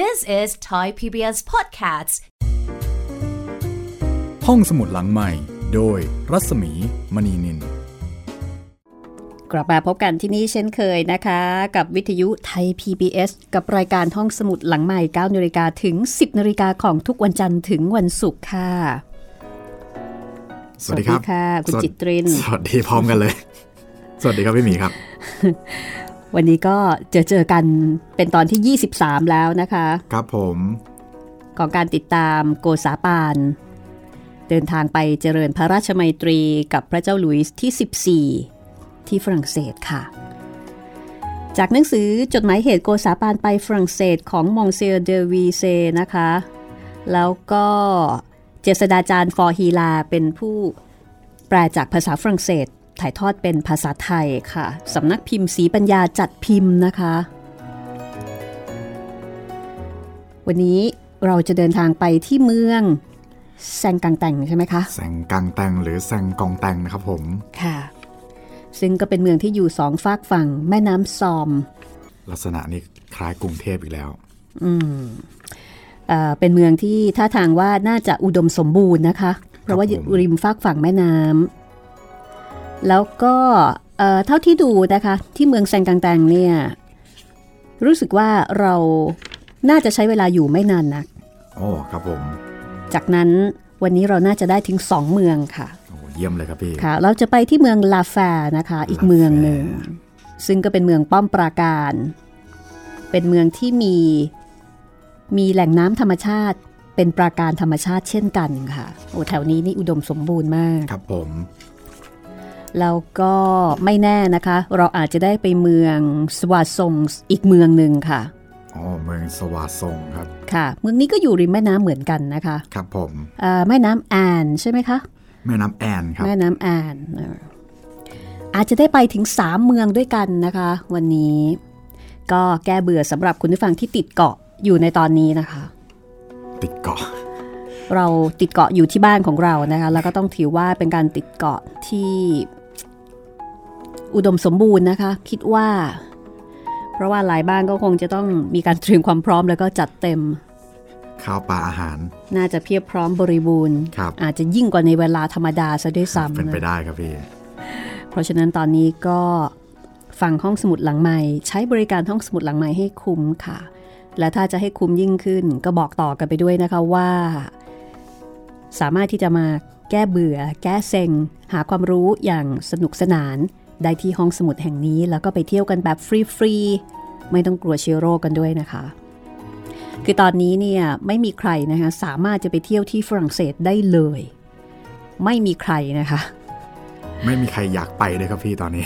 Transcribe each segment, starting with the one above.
This is Thai PBS Podcasts ห้องสมุดหลังใหม่ โดยรัศมีมณีนิน กลับมาพบกันที่นี่เช่นเคยนะคะ กับวิทยุไทย PBS กับรายการห้องสมุดหลังใหม่9นาฬิกาถึง 10นาฬิกาของทุกวันจันทร์ถึงวันศุกร์ค่ะ สวัสดีครับค่ะ คุณสวัสจิตริน สวัสดีพร้อมกันเลย สวัสดีครับพี่หมีครับ วันนี้ก็เจอเจอกันเป็นตอนที่ 23 แล้วนะคะ ครับผมของการติดตามโกษาปาน เดินทางไปเจริญพระราชไมตรีกับพระเจ้าหลุยส์ที่ 14 ที่ฝรั่งเศสค่ะ จากหนังสือจดหมายเหตุโกษาปานไปฝรั่งเศสของมองซิเออร์เดอวีเซนะคะ แล้วก็เจษฎาจารย์ ฟ.ฮีแลร์เป็นผู้แปลจากภาษาฝรั่งเศส ถ่ายทอดเป็นภาษาไทยค่ะสำนักพิมพ์สีปัญญาจัดพิมพ์นะคะ วันนี้เราจะเดินทางไปที่เมืองแซงกังแตงใช่ไหมคะแซงกังแตงหรือแซงกองแตงนะครับผมค่ะ ซึ่งก็เป็นเมืองที่อยู่สองฝากฝั่งแม่น้ำซอม ลักษณะนี้คล้ายกรุงเทพอีกแล้วเอ่อเป็นเมืองที่ท่าทางว่าน่าจะอุดมสมบูรณ์นะคะ เพราะว่าอยู่ผม ริมฝากฝั่งแม่น้ำ แล้วก็เอ่อเท่าที่ดูนะคะ ที่เมืองแซงกังแตงเนี่ยรู้สึกว่าเราน่าจะใช้เวลาอยู่ไม่นานนักโอ้ครับผม จากนั้นวันนี้เราน่าจะได้ถึงสองเมืองค่ะโอ้เยี่ยมเลยครับพี่ค่ะ เราจะไปที่เมืองลาแฟนะคะ อีกเมืองหนึ่ง ซึ่งก็เป็นเมืองป้อมปราการ เป็นเมืองที่มีมีแหล่งน้ำธรรมชาติ เป็นปราการธรรมชาติเช่นกันค่ะ โอ้แถวนี้นี่อุดมสมบูรณ์มาก ครับผม แล้วก็ไม่แน่นะคะ เราอาจจะได้ไปเมืองสวาซงส์อีกเมืองหนึ่งค่ะอ๋อเมืองสวาทรงครับค่ะ เมืองนี้ก็อยู่ริมแม่น้ำเหมือนกันนะคะ ครับผมเอ่อแม่น้ำแอนใช่ไหมคะแม่น้ำแอนครับแม่น้ำแอนเอออาจจะได้ไปถึง 3 เมืองด้วยกันนะคะ วันนี้ ก็แก้เบื่อสำหรับคุณผู้ฟังที่ติดเกาะอยู่ในตอนนี้นะคะ ติดเกาะ เราติดเกาะอยู่ที่บ้านของเรานะคะ แล้วก็ต้องถือว่าเป็นการติดเกาะที่ อุดมสมบูรณ์นะคะ คิดว่า เพราะว่าหลายบ้านก็คงจะต้องมีการเตรียมความพร้อมแล้วก็จัดเต็ม ข้าวปลาอาหาร น่าจะเพียบพร้อมบริบูรณ์ครับอาจจะยิ่งกว่าในเวลาธรรมดาซะด้วยซ้ำเป็นไปนะได้ครับพี่เพราะฉะนั้นตอนนี้ก็ฟังห้องสมุดหลังใหม่ ใช้บริการห้องสมุดหลังใหม่ให้คุ้มค่ะ และถ้าจะให้คุ้มยิ่งขึ้น ก็บอกต่อกันไปด้วยนะคะว่า สามารถที่จะมาแก้เบื่อ แก้เซ็ง หาความรู้อย่างสนุกสนาน ได้ที่ห้องสมุดแห่งนี้ แล้วก็ไปเที่ยวกันแบบฟรีๆ ไม่ต้องกลัวเชื้อโรคกันด้วยนะคะ คือตอนนี้เนี่ยไม่มีใครนะคะสามารถจะไปเที่ยวที่ฝรั่งเศสได้เลย ไม่มีใครนะคะ ไม่มีใครอยากไปเลยครับพี่ตอนนี้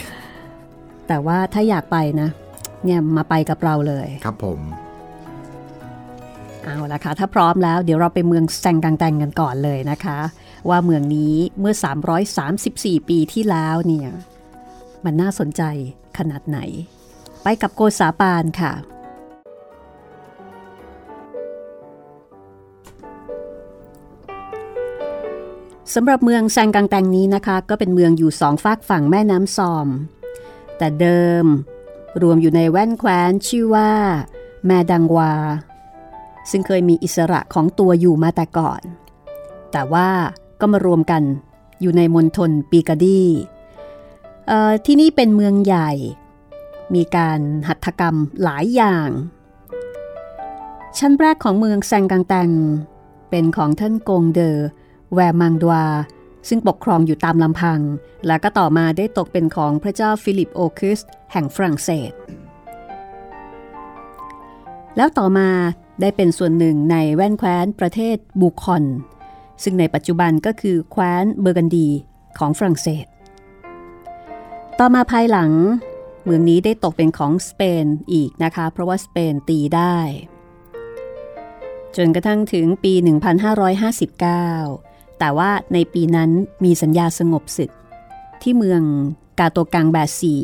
แต่ว่าถ้าอยากไปนะเนี่ยมาไปกับเราเลย ครับผมเอาละค่ะถ้าพร้อมแล้วเดี๋ยวเราไปเมืองแซงกังแตงกันก่อนเลยนะคะ ว่าเมืองนี้เมื่อ 334 ปีที่แล้วเนี่ย มันน่าสนใจขนาดไหน ไปกับโกษาปานค่ะสำหรับเมืองแซงกังแตงนี้นะคะ ก็เป็นเมืองอยู่สองฝากฝั่งแม่น้ำซอม แต่เดิมรวมอยู่ในแว่นแคว้นชื่อว่า แมดังวา ซึ่งเคยมีอิสระของตัวอยู่มาแต่ก่อน แต่ว่าก็มารวมกันอยู่ในมณฑลปีกาดี ที่นี่เป็นเมืองใหญ่ มีการหัตถกรรมหลายอย่าง ชั้นแรกของเมืองแซงกังแตงเป็นของท่านกงต์เดอแวร์มังดัวส์ ซึ่งปกครองอยู่ตามลำพัง และก็ต่อมาได้ตกเป็นของพระเจ้าฟิลิปโอกุสแห่งฝรั่งเศส แล้วต่อมาได้เป็นส่วนหนึ่งในแว่นแคว้นประเทศบูร์กอญ ซึ่งในปัจจุบันก็คือแคว้นเบอร์กันดีของฝรั่งเศส ต่อมาภายหลัง เมืองนี้ได้ตกเป็นของสเปนอีกนะคะ เพราะว่าสเปนตีได้ จนกระทั่งถึงปี 1559 แต่ว่าในปีนั้นมีสัญญาสงบศึก ที่เมืองกาโตกังแบซี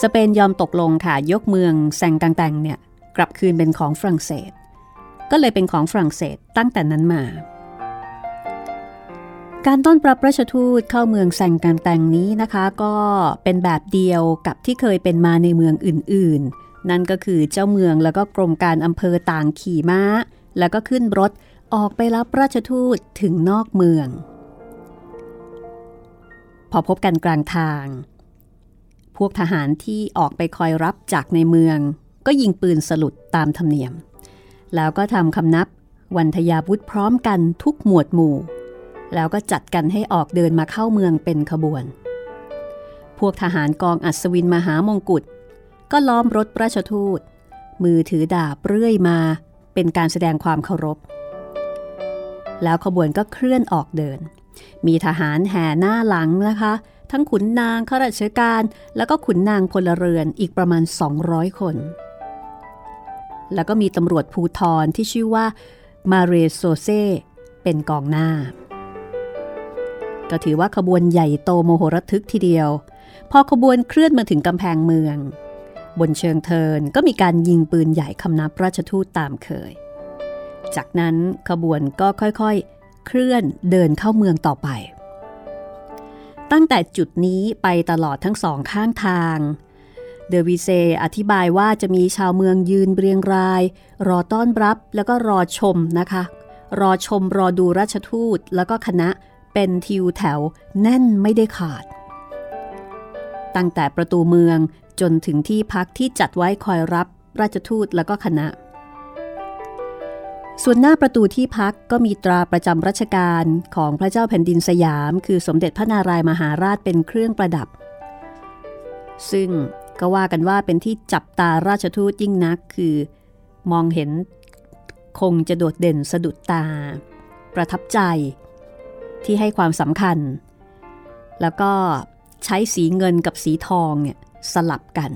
สเปนยอมตกลงค่ะยกเมืองแซงกังแตงเนี่ยกลับคืนเป็นของฝรั่งเศส ก็เลยเป็นของฝรั่งเศสตั้งแต่นั้นมา การต้อนรับราชทูตเข้าเมืองแซงกังแต่งนี้นะคะ ก็เป็นแบบเดียวกับที่เคยเป็นมาในเมืองอื่นๆ นั่นก็คือเจ้าเมืองแล้วก็กรมการอำเภอต่างขี่ม้า แล้วก็ขึ้นรถออกไปรับราชทูตถึงนอกเมือง พอพบกันกลางทาง พวกทหารที่ออกไปคอยรับจากในเมือง ก็ยิงปืนสลุดตามธรรมเนียม แล้วก็ทำคำนับวันทยาวุธพร้อมกันทุกหมวดหมู่ แล้วก็จัดกันให้ออกเดินมาเข้าเมืองเป็นขบวน พวกทหารกองอัศวินมหามงกุฎก็ล้อมรถราชทูต มือถือดาบเรื่อยมาเป็นการแสดงความเคารพ แล้วขบวนก็เคลื่อนออกเดิน มีทหารแห่หน้าหลังนะคะ ทั้งขุนนางข้าราชการ แล้วก็ขุนนางพลเรือนอีกประมาณ 200 คน แล้วก็มีตำรวจภูทรที่ชื่อว่ามาเรโซเซเป็นกองหน้า ก็ถือว่าขบวนใหญ่โตโมโหรทึกทีเดียว พอขบวนเคลื่อนมาถึงกำแพงเมือง บนเชิงเทินก็มีการยิงปืนใหญ่คำนับราชทูตตามเคย จากนั้นขบวนก็ค่อยๆ เคลื่อนเดินเข้าเมืองต่อไป ตั้งแต่จุดนี้ไปตลอดทั้งสองข้างทางเดอวิเซอธิบายว่าจะมีชาวเมืองยืนเรียงราย รอต้อนรับแล้วก็รอชมนะคะ รอชมรอดูราชทูตแล้วก็คณะ เป็นทิวแถวแน่นไม่ได้ขาด ตั้งแต่ประตูเมืองจนถึงที่พักที่จัดไว้คอยรับราชทูตแล้วก็คณะ ส่วนหน้าประตูที่พักก็มีตราประจำรัชกาลของพระเจ้าแผ่นดินสยาม คือสมเด็จพระนารายมหาราชเป็นเครื่องประดับ ซึ่งก็ว่ากันว่าเป็นที่จับตาราชทูตยิ่งนักคือ มองเห็นคงจะโดดเด่นสะดุดตา ประทับใจ ที่ให้ความสำคัญ แล้วก็ใช้สีเงินกับสีทองเนี่ยสลับกัน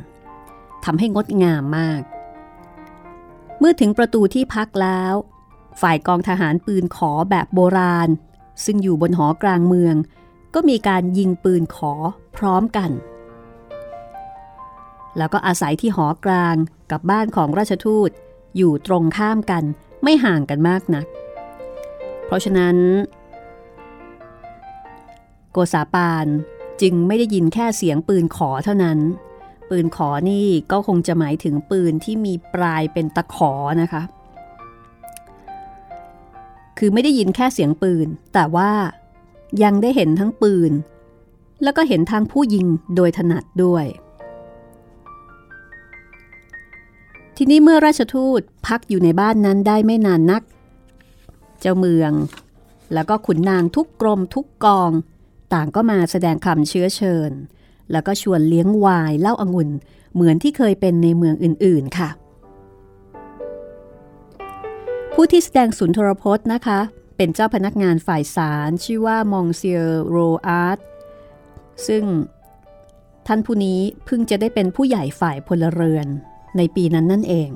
ทำให้งดงามมาก เมื่อถึงประตูที่พักแล้ว ฝ่ายกองทหารปืนขอแบบโบราณ ซึ่งอยู่บนหอกลางเมือง ก็มีการยิงปืนขอพร้อมกัน แล้วก็อาศัยที่หอกลางกับบ้านของราชทูตอยู่ตรงข้ามกันไม่ห่างกันมากนัก เพราะฉะนั้น โกษาปานจึงไม่ได้ยินแค่เสียงปืนขอเท่านั้น ปืนขอนี่ก็คงจะหมายถึงปืนที่มีปลายเป็นตะขอนะคะ คือไม่ได้ยินแค่เสียงปืน แต่ว่ายังได้เห็นทั้งปืน แล้วก็เห็นทางผู้ยิงโดยถนัดด้วย ทีนี้เมื่อราชทูตพักอยู่ในบ้านนั้นได้ไม่นานนัก เจ้าเมือง แล้วก็ขุนนางทุกกรมทุกกอง ต่างก็มาแสดงคำเชื้อเชิญ แล้วก็ชวนเลี้ยงวายเล้าอางุ่นเหมือนที่เคยเป็นในเมืองอื่นๆ ค่ะ ผู้ที่แสดงสุนทรพจน์นะคะ เป็นเจ้าพนักงานฝ่ายสารชื่อว่ามองเซียโรอาร์ตซึ่งท่านผู้นี้เพิ่งจะได้เป็นผู้ใหญ่ฝ่ายพลเรือนในปีนั้นนั่นเอง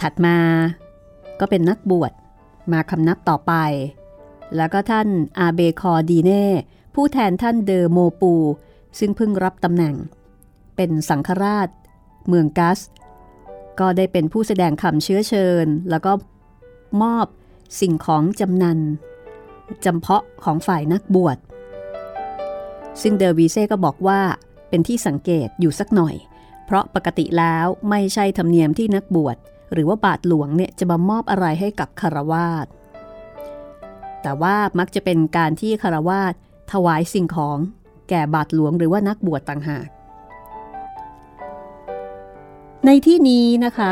ถัดมาก็เป็นนักบวชมาคำนับต่อไป แล้วก็ท่านอาเบคอดีเน่ผู้แทนท่านเดอโมปู ซึ่งเพิ่งรับตำแหน่ง เป็นสังฆราช เมืองกัส ก็ได้เป็นผู้แสดงคำเชื้อเชิญ แล้วก็มอบสิ่งของจำนันจำเพาะของฝ่ายนักบวช ซึ่งเดอวีเซ่ก็บอกว่าเป็นที่สังเกตอยู่สักหน่อย เพราะปกติแล้วไม่ใช่ธรรมเนียมที่นักบวช หรือว่าบาทหลวงเนี่ยจะมามอบอะไรให้กับคารวาส แต่ว่ามักจะเป็นการที่คารวาสถวายสิ่งของแก่บาทหลวงหรือว่านักบวชต่างหาก ในที่นี้นะคะ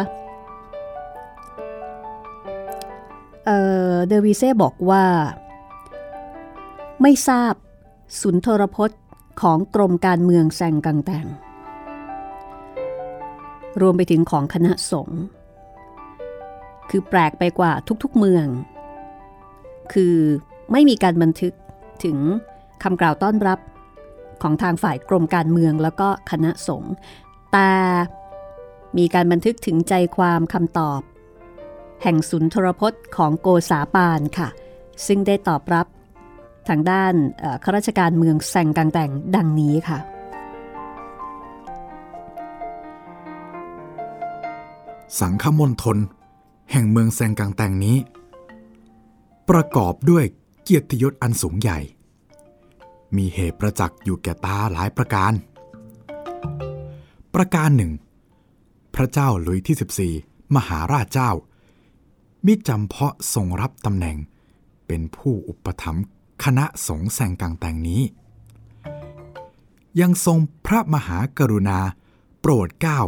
เดวิเซ่บอกว่า ไม่ทราบสุนทรพจน์ของกรมการเมืองแซงกังแตงรวมไปถึงของคณะสงฆ์คือแปลกไปกว่าทุกๆเมือง คือไม่มีการบันทึกถึงคำกล่าวต้อนรับของทางฝ่ายกรมการเมืองแล้วก็คณะสงฆ์แต่มีการบันทึกถึงใจความคำตอบ แห่งสุนทรพจน์ของโกษาปานค่ะ ซึ่งได้ตอบรับทางด้านข้าราชการเมืองแซงกังแต่งดังนี้ค่ะ สังฆมณฑลแห่งเมืองแซงกังแต่งนี้ ประกอบด้วยเกียรติยศอันสูงใหญ่ มีเหตุประจักษ์อยู่แก่ตาหลายประการ ประการหนึ่ง พระเจ้าหลุยที่ 14 มหาราชเจ้า มิจำเพาะทรงรับตำแหน่ง เป็นผู้อุปถัมภ์คณะสงฆ์แสงกลางแต่งนี้ ยังทรงพระมหากรุณา โปรดเกล้า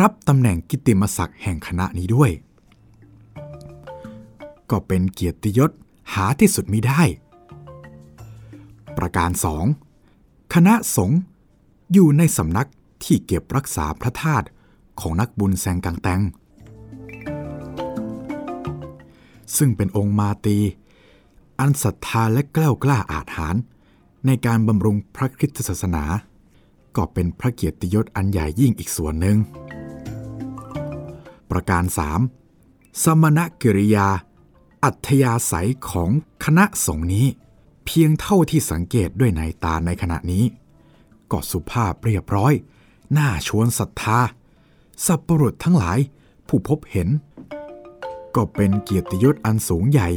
รับตำแหน่งกิตติมศักดิ์แห่งคณะนี้ด้วย ก็เป็นเกียรติยศหาที่สุดมิได้ ประการสองคณะสงฆ์อยู่ในสำนักที่เก็บรักษาพระธาตุของนักบุญแซงกังแตง ซึ่งเป็นองค์มาตี อันศรัทธาและกล้ากล้าอาจหาร ในการบำรุงพระคริสตศาสนา ก็เป็นพระเกียรติยศอันใหญ่ยิ่งอีกส่วนหนึ่ง ประการสามสมณกิริยา อัธยาศัยของคณะสงฆ์นี้ เพียงเท่าที่สังเกตด้วยในตาในขณะนี้ ก็สุภาพเรียบร้อย น่าชวนศรัทธา สัพปรุษทั้งหลายผู้พบเห็น ก็เป็นเกียรติยศอันสูงใหญ่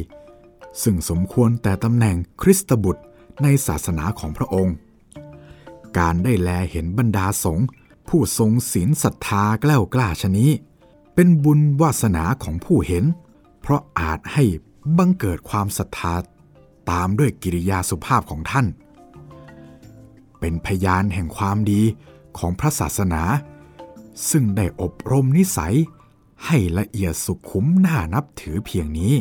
ซึ่งสมควรแต่ตำแหน่งคริสตบุตรในศาสนาของพระองค์ การได้แลเห็นบรรดาสงฆ์ผู้ทรงศีลศรัทธาแกล้วกล้าชนี้ เป็นบุญวาสนาของผู้เห็น เพราะอาจให้บังเกิดความศรัทธาตามด้วยกิริยาสุภาพของท่าน เป็นพยานแห่งความดีของพระศาสนา ซึ่งได้อบรมนิสัยให้ละเอียดสุขุมน่านับถือเพียงนี้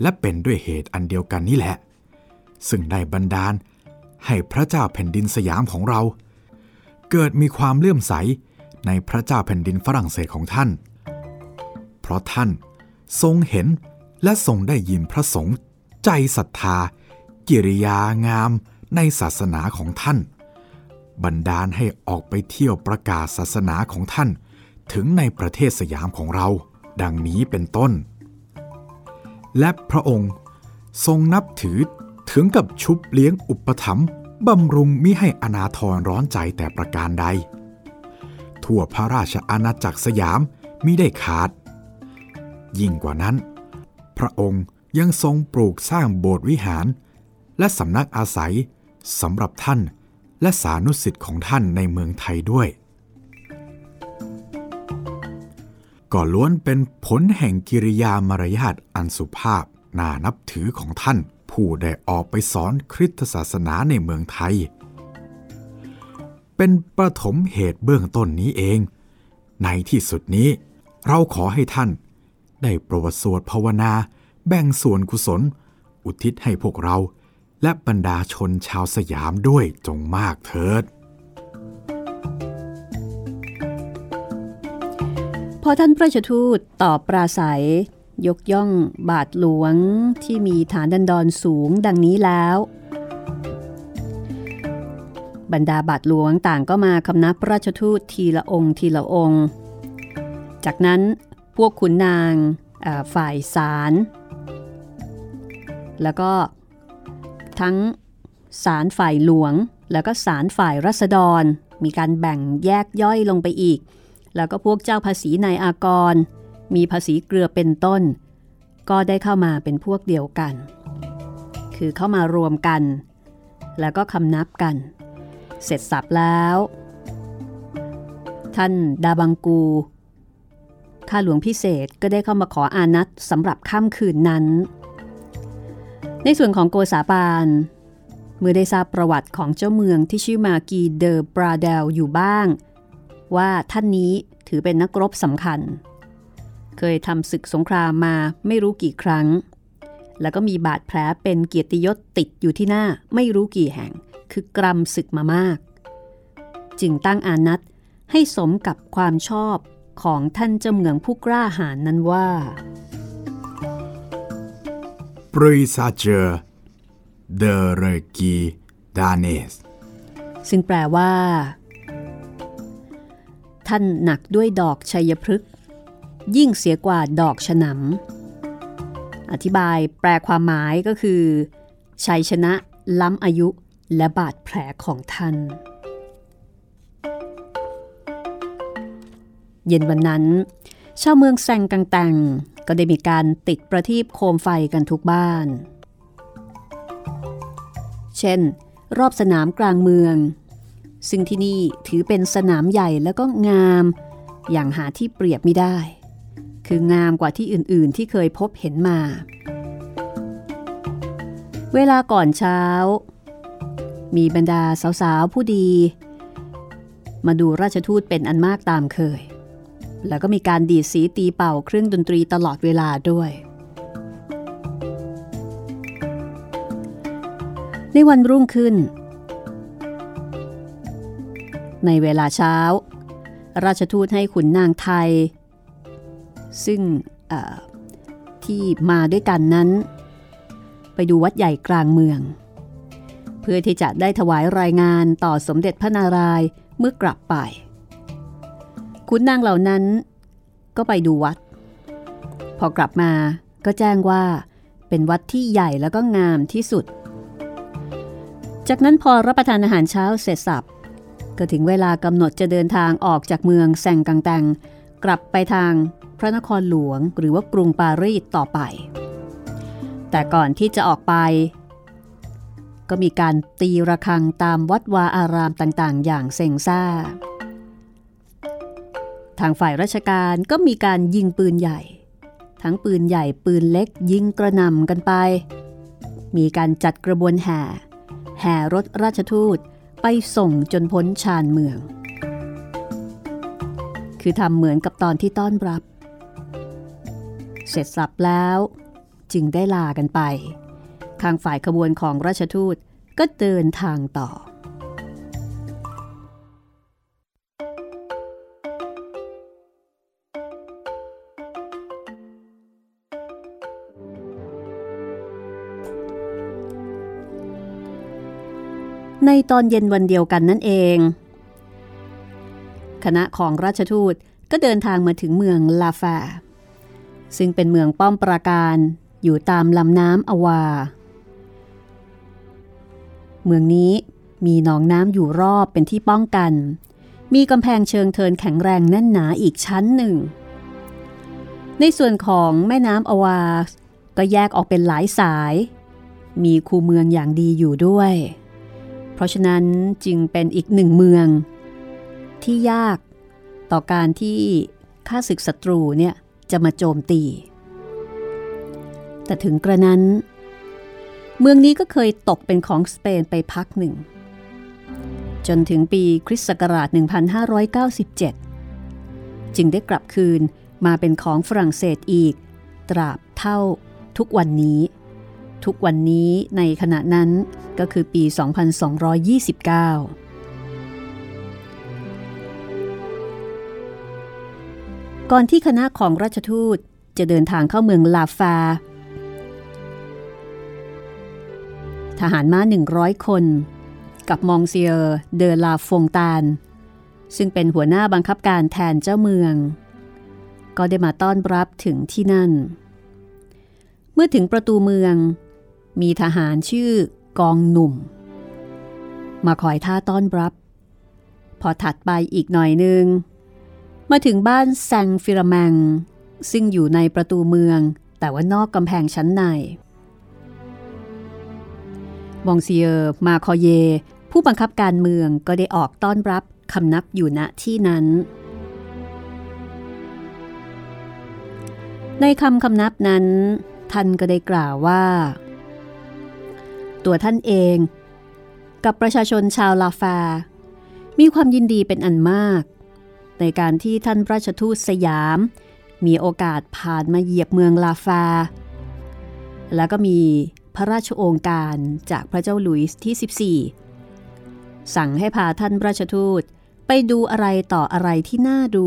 และเป็นด้วยเหตุอันเดียวกันนี่แหละ ซึ่งได้บันดาลให้พระเจ้าแผ่นดินสยามของเรา เกิดมีความเลื่อมใสในพระเจ้าแผ่นดินฝรั่งเศสของท่าน เพราะท่านทรงเห็นและทรงได้ยินพระสงฆ์ใจศรัทธา กิริยางามในศาสนาของท่าน บันดาลให้ออกไปเที่ยวประกาศศาสนาของท่าน ถึงในประเทศสยามของเรา ดังนี้เป็นต้น และพระองค์ทรงนับถือถึงกับชุบเลี้ยงอุปถัมภ์บำรุงมิให้อนาทรร้อนใจแต่ประการใด ทั่วพระราชอาณาจักรสยามมิได้ขาด ยิ่งกว่านั้น พระองค์ยังทรงปลูกสร้างโบสถ์วิหาร และสำนักอาศัยสำหรับท่านและสานุสิทธิ์ของท่านในเมืองไทยด้วย ก็ล้วนเป็นผลแห่งกิริยามารยาทอันสุภาพน่านับถือของท่าน ผู้ได้ออกไปสอนคริสตศาสนาในเมืองไทย เป็นประถมเหตุเบื้องต้นนี้เอง ในที่สุดนี้เราขอให้ท่าน ได้โปรดสวดภาวนา แบ่งส่วนกุศล อุทิศให้พวกเรา และบรรดาชนชาวสยามด้วยจงมากเถิด พอท่านพระราชทูตตอบปราศัย ยกย่องบาทหลวงที่มีฐานดันดอนสูงดังนี้แล้ว บรรดาบาทหลวงต่างก็มาคำนับราชทูตทีละองค์ทีละองค์ จากนั้น พวกขุนนางฝ่ายศาลแล้วก็ทั้งศาลฝ่ายหลวง แล้วก็ศาลฝ่ายรัษฎร มีการแบ่งแยกย่อยลงไปอีก แล้วก็พวกเจ้าภาษีนายอากร มีภาษีเกลือเป็นต้น ก็ได้เข้ามาเป็นพวกเดียวกัน คือเข้ามารวมกัน แล้วก็คำนับกัน เสร็จสับแล้ว ท่านดาบังกู ข้าหลวงพิเศษก็ได้เข้ามาขออานัตสำหรับค่ำคืนนั้น ในส่วนของโกษาปาน เมื่อได้ทราบประวัติของเจ้าเมืองที่ชื่อมากีเดอปราเดลอยู่บ้าง ว่าท่านนี้ถือเป็นนักรบสำคัญ เคยทำศึกสงครามมาไม่รู้กี่ครั้ง แล้วก็มีบาดแผลเป็นเกียรติยศติดอยู่ที่หน้าไม่รู้กี่แห่ง คือกรำศึกมามาก จึงตั้งอานัตให้สมกับความชอบ ของท่านเจ้าเมืองผู้กล้าหาญนั้นว่า ปริซาเจอเดเรกีดาเนสซึ่งแปลว่า ท่านหนักด้วยดอกชัยพฤกษ์ยิ่งเสียกว่าดอกฉนำอธิบายแปลความหมายก็คือ ชัยชนะล้ำอายุและบาดแผลของท่าน เย็นวันนั้น ชาวเมืองแซงกังแตงก็ได้มีการติดประทีปโคมไฟกันทุกบ้าน เช่น รอบสนามกลางเมือง ซึ่งที่นี่ถือเป็นสนามใหญ่แล้วก็งาม อย่างหาที่เปรียบไม่ได้ คืองามกว่าที่อื่นๆที่เคยพบเห็นมา เวลาก่อนเช้า มีบรรดาสาวๆผู้ดี มาดูราชทูตเป็นอันมากตามเคย แล้วก็มีการดีดสีตีเป่าเครื่องดนตรีตลอดเวลาด้วย ในวันรุ่งขึ้น ในเวลาเช้า ราชทูตให้ขุนนางไทย ซึ่งที่มาด้วยกันนั้น ไปดูวัดใหญ่กลางเมือง เพื่อที่จะได้ถวายรายงานต่อสมเด็จพระนารายณ์เมื่อกลับไป ขุนนางเหล่านั้นก็ไปดูวัด พอกลับมาก็แจ้งว่าเป็นวัดที่ใหญ่แล้วก็งามที่สุด จากนั้นพอรับประทานอาหารเช้าเสร็จสับก็ถึงเวลากำหนดจะเดินทางออกจากเมืองแซงกังแตงกลับไปทางพระนครหลวงหรือว่ากรุงปารีสต่อไป แต่ก่อนที่จะออกไป ก็มีการตีระฆังตามวัดวาอารามต่างๆ อย่างเซ็งซ่า ทางฝ่ายราชการก็มีการยิงปืนใหญ่ ทั้งปืนใหญ่ปืนเล็กยิงกระหน่ำกันไป มีการจัดกระบวนแห่ แห่รถราชทูตไปส่งจนพ้นชานเมือง คือทำเหมือนกับตอนที่ต้อนรับ เสร็จสับแล้ว จึงได้ลากันไปข้างฝ่ายขบวนของราชทูตก็เดินทางต่อ ในตอนเย็นวันเดียวกันนั่นเอง คณะของราชทูตก็เดินทางมาถึงเมืองลาฟาซึ่งเป็นเมืองป้อมปราการอยู่ตามลำน้ำอวา เมืองนี้มีหนองน้ำอยู่รอบเป็นที่ป้องกัน มีกำแพงเชิงเทินแข็งแรงแน่นหนาอีกชั้นหนึ่ง ในส่วนของแม่น้ำอวา ก็แยกออกเป็นหลายสาย มีคูเมืองอย่างดีอยู่ด้วย ราะฉะนั้นจึงเป็นอีกหนึ่งเมือง ที่ยากต่อการที่ข้าศึกศัตรูเนี่ยจะมาโจมตี แต่ถึงกระนั้น เมืองนี้ก็เคยตกเป็นของสเปนไปพักหนึ่ง จนถึงปีคริสต์ศักราช 1597 จึงได้กลับคืนมาเป็นของฝรั่งเศสอีก ตราบเท่าทุกวันนี้ ทุกวันนี้ในขณะนั้น ก็คือปี 2229ก่อนที่คณะของราชทูตจะเดินทางเข้าเมืองลาฟา ทหารม้า 100 คน กับมองเซียร์เดอลาฟงตานซึ่งเป็นหัวหน้าบังคับการแทนเจ้าเมือง ก็ได้มาต้อนรับถึงที่นั่น เมื่อถึงประตูเมือง มีทหารชื่อ กองหนุ่ม มาคอยท่าต้อนรับ พอถัดไปอีกหน่อยนึง มาถึงบ้านแซงฟิรามังซึ่งอยู่ในประตูเมือง แต่ว่านอกกำแพงชั้นในบองเซียร์มาคอเย ผู้บังคับการเมืองก็ได้ออกต้อนรับคำนับอยู่ณที่นั้น ในคำคำนับนั้น ท่านก็ได้กล่าวว่า ตัวท่านเอง กับประชาชนชาวลาฟา มีความยินดีเป็นอันมาก ในการที่ท่านราชทูตสยาม มีโอกาสผ่านมาเหยียบเมืองลาฟา แล้วก็มีพระราชโองการจากพระเจ้าหลุยส์ที่ 14 สั่งให้พาท่านราชทูตไปดูอะไรต่ออะไรที่น่าดู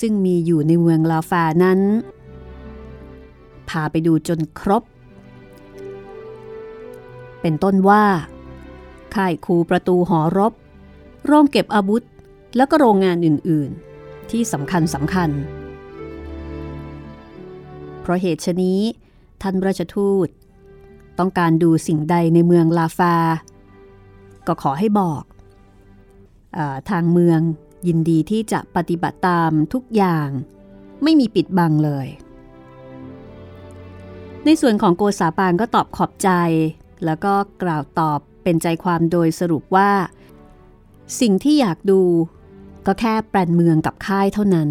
ซึ่งมีอยู่ในเมืองลาฟานั้น พาไปดูจนครบ เป็นต้นว่าค่ายคูประตูหอรบ โรงเก็บอาวุธ แล้วก็โรงงานอื่นๆ ที่สำคัญสำคัญ เพราะเหตุชนี้ ท่านราชทูต ต้องการดูสิ่งใดในเมืองลาฟา ก็ขอให้บอกอทางเมืองยินดีที่จะปฏิบัติตามทุกอย่าง ไม่มีปิดบังเลย ในส่วนของโกษาปานก็ตอบขอบใจ แล้วก็กล่าวตอบเป็นใจความโดยสรุปว่า สิ่งที่อยากดูก็แค่แปลนเมืองกับค่ายเท่านั้น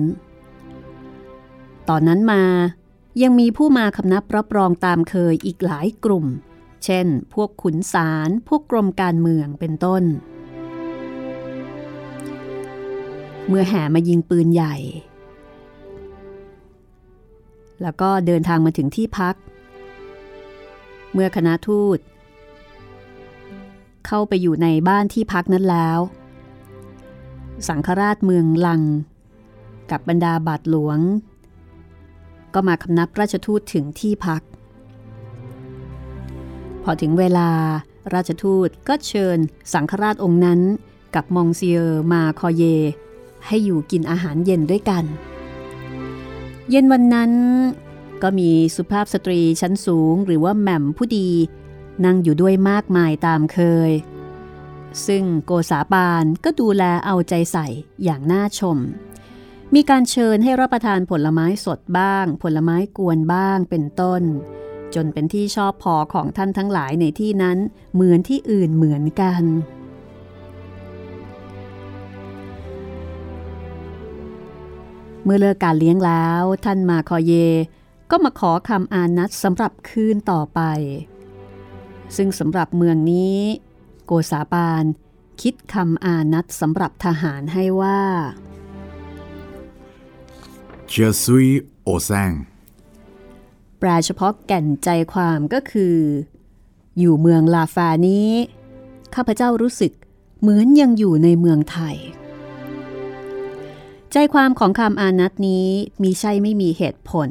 ตอนนั้นมายังมีผู้มาคำนับรับรองตามเคยอีกหลายกลุ่ม เช่น พวกขุนศาลพวกกรมการเมืองเป็นต้น เมื่อแห่มายิงปืนใหญ่ แล้วก็เดินทางมาถึงที่พัก เมื่อคณะทูต เข้าไปอยู่ในบ้านที่พักนั้นแล้ว สังฆราชเมืองลัง กับบรรดาบาทหลวง ก็มาคำนับราชทูตถึงที่พัก พอถึงเวลาราชทูตก็เชิญสังฆราชองค์นั้นกับมองเซียร์มาคอเย ให้อยู่กินอาหารเย็นด้วยกัน เย็นวันนั้นก็มีสุภาพสตรีชั้นสูงหรือว่าแหม่มผู้ดี นั่งอยู่ด้วยมากมายตามเคย ซึ่งโกษาปานก็ดูแลเอาใจใส่อย่างน่าชม มีการเชิญให้รับประทานผลไม้สดบ้าง ผลไม้กวนบ้างเป็นต้น จนเป็นที่ชอบพอของท่านทั้งหลายในที่นั้นเหมือนที่อื่นเหมือนกันเมื่อเลิกการเลี้ยงแล้วท่านมาคอเย ก็มาขอคำอานัดสำหรับคืนต่อไป ซึ่งสำหรับเมืองนี้ โกษาปานคิดคำอานัดสำหรับทหารให้ว่า Je suis au sein แปลเฉพาะแก่นใจความก็คือ อยู่เมืองลาฟานี้ ข้าพเจ้ารู้สึกเหมือนยังอยู่ในเมืองไทย ใจความของคำอานัดนี้มีใช่ไม่มีเหตุผล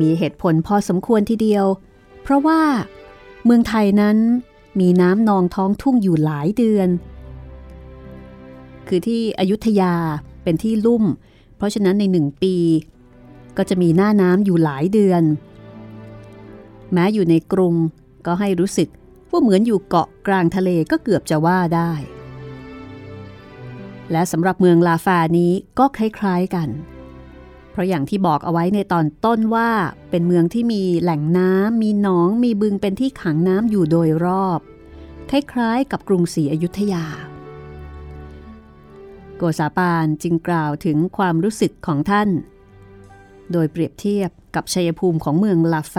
มีเหตุผลพอสมควรทีเดียว เพราะว่า เมืองไทยนั้นมีน้ำนองท้องทุ่งอยู่หลายเดือน คือที่อยุธยาเป็นที่ลุ่ม เพราะฉะนั้นในหนึ่งปี ก็จะมีหน้าน้ำอยู่หลายเดือน แม้อยู่ในกรุงก็ให้รู้สึกว่าเหมือนอยู่เกาะกลางทะเลก็เกือบจะว่าได้ และสำหรับเมืองลาฟานี้ก็คล้ายๆกัน เพราะอย่างที่บอกเอาไว้ในตอนต้นว่าเป็นเมืองที่มีแหล่งน้ำมีหนองมีบึงเป็นที่ขังน้ำอยู่โดยรอบ คล้ายๆกับกรุงศรีอยุธยา โกษาปานจึงกล่าวถึงความรู้สึกของท่าน โดยเปรียบเทียบกับชัยภูมิของเมืองลาแฟ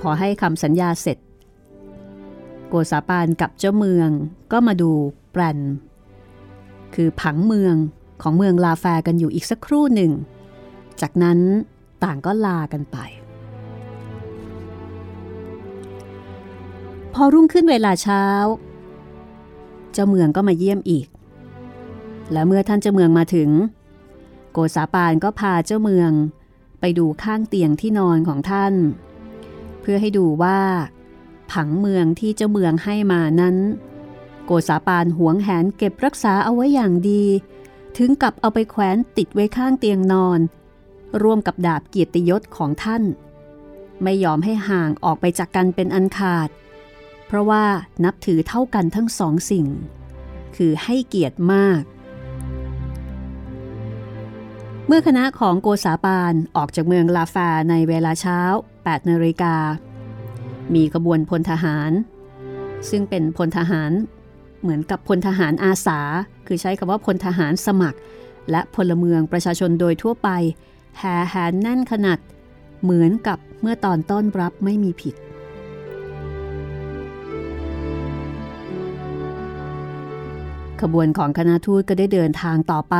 พอให้คำสัญญาเสร็จ โกษาปานกับเจ้าเมืองก็มาดูแปลนคือผังเมือง ของเมืองลาแฟกันอยู่อีกสักครู่หนึ่ง จากนั้นต่างก็ลากันไป พอรุ่งขึ้นเวลาเช้า เจ้าเมืองก็มาเยี่ยมอีก และเมื่อท่านเจ้าเมืองมาถึง โกษาปานก็พาเจ้าเมืองไปดูข้างเตียงที่นอนของท่าน เพื่อให้ดูว่า ผังเมืองที่เจ้าเมืองให้มานั้น โกษาปานหวงแหนเก็บรักษาเอาไว้อย่างดี ถึงกับเอาไปแขวนติดไว้ข้างเตียงนอน ร่วมกับดาบเกียรติยศของท่าน ไม่ยอมให้ห่างออกไปจากกันเป็นอันขาด เพราะว่านับถือเท่ากันทั้งสองสิ่ง คือให้เกียรติมาก เมื่อคณะของโกษาปานออกจากเมืองลาฟาในเวลาเช้า 8นาฬิกา มีขบวนพลทหาร ซึ่งเป็นพลทหารเหมือนกับพลทหารอาสา คือใช้คำว่าพลทหารสมัคร และพลเมืองประชาชนโดยทั่วไปแห่แหนแน่นขนาด เหมือนกับเมื่อตอนต้อนรับไม่มีผิด ขบวนของคณะทูตก็ได้เดินทางต่อไป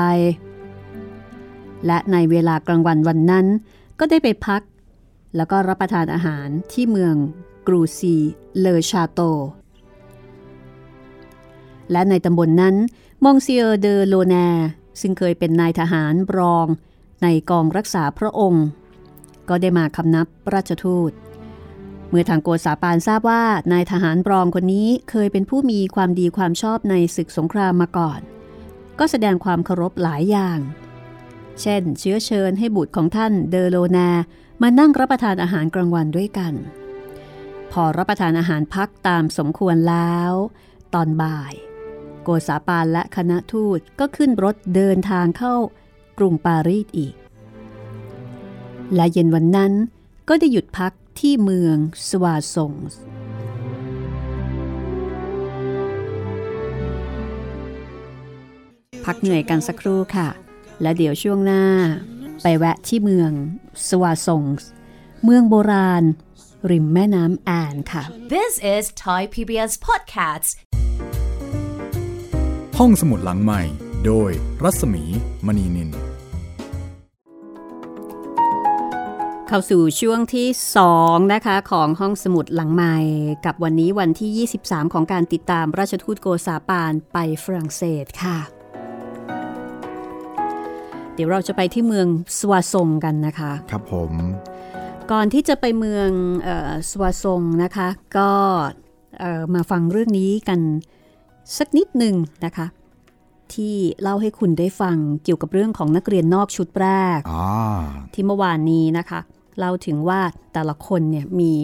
และในเวลากลางวันวันนั้น ก็ได้ไปพัก แล้วก็รับประทานอาหารที่เมืองกรูซีเลอชาโต และในตำบลนนั้น มองเซียเดอโลแนซึ่งเคยเป็นนายทหารรองในกองรักษาพระองค์ ก็ได้มาคำนับราชทูต เมื่อทางโกษาปานทราบว่านายทหารรองคนนี้เคยเป็นผู้มีความดีความชอบในศึกสงครามมาก่อน ก็แสดงความเคารพหลายอย่าง เช่น เชื้อเชิญให้บุตรของท่านเดอโลนามานั่งรับประทานอาหารกลางวันด้วยกัน พอรับประทานอาหารพักตามสมควรแล้ว ตอนบ่าย โกษาปานและคณะทูตก็ขึ้นรถเดินทางเข้ากรุงปารีสอีก และเย็นวันนั้นก็ได้หยุดพักที่เมืองสวาซงส์พักเหนื่อยกันสักครู่ค่ะ และเดี๋ยวช่วงหน้า ไปแวะที่เมืองสวาซงส์เมืองโบราณ ริมแม่น้ำแอนค่ะ This is Thai PBS Podcasts. ห้องสมุดหลังใหม่ โดยรัศมีมณีนิน เข้าสู่ช่วงที่ 2 นะคะ ของห้องสมุดหลังใหม่ กับวันนี้วันที่ 23 ของการติดตามราชทูตโกซาปานไปฝรั่งเศสค่ะ เดี๋ยวเราจะไปที่เมืองสวาซงกันนะคะ ครับผม ก่อนที่จะไปเมืองเออสวาซงนะคะ ก็เอ่อมาฟังเรื่องนี้กัน สักนิดหนึ่งนะคะ ที่เล่าให้คุณได้ฟังเกี่ยวกับเรื่องของนักเรียนนอกชุดแรกอ่าที่เมื่อวานนี้นะคะเล่าถึงว่าแต่ละคนเนี่ยมี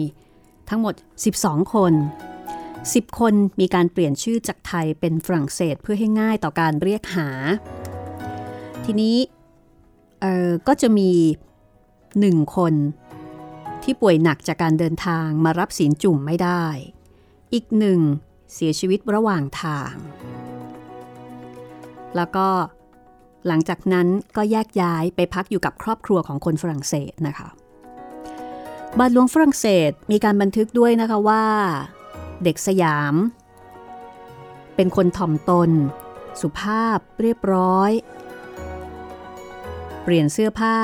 ทั้งหมด 12 คน 10 คนมีการเปลี่ยนชื่อจากไทยเป็นฝรั่งเศสเพื่อให้ง่ายต่อการเรียกหา ทีนี้เอ่อก็จะมี 1 คนที่ป่วยหนักจากการเดินทางมารับศีลจุ่มไม่ได้ อีกหนึ่ง เสียชีวิตระหว่างทาง แล้วก็หลังจากนั้นก็แยกย้ายไปพักอยู่กับครอบครัวของคนฝรั่งเศสนะคะบาทหลวงฝรั่งเศสมีการบันทึกด้วยนะคะว่า เด็กสยาม เป็นคนถ่อมตน สุภาพเรียบร้อย เปลี่ยนเสื้อผ้า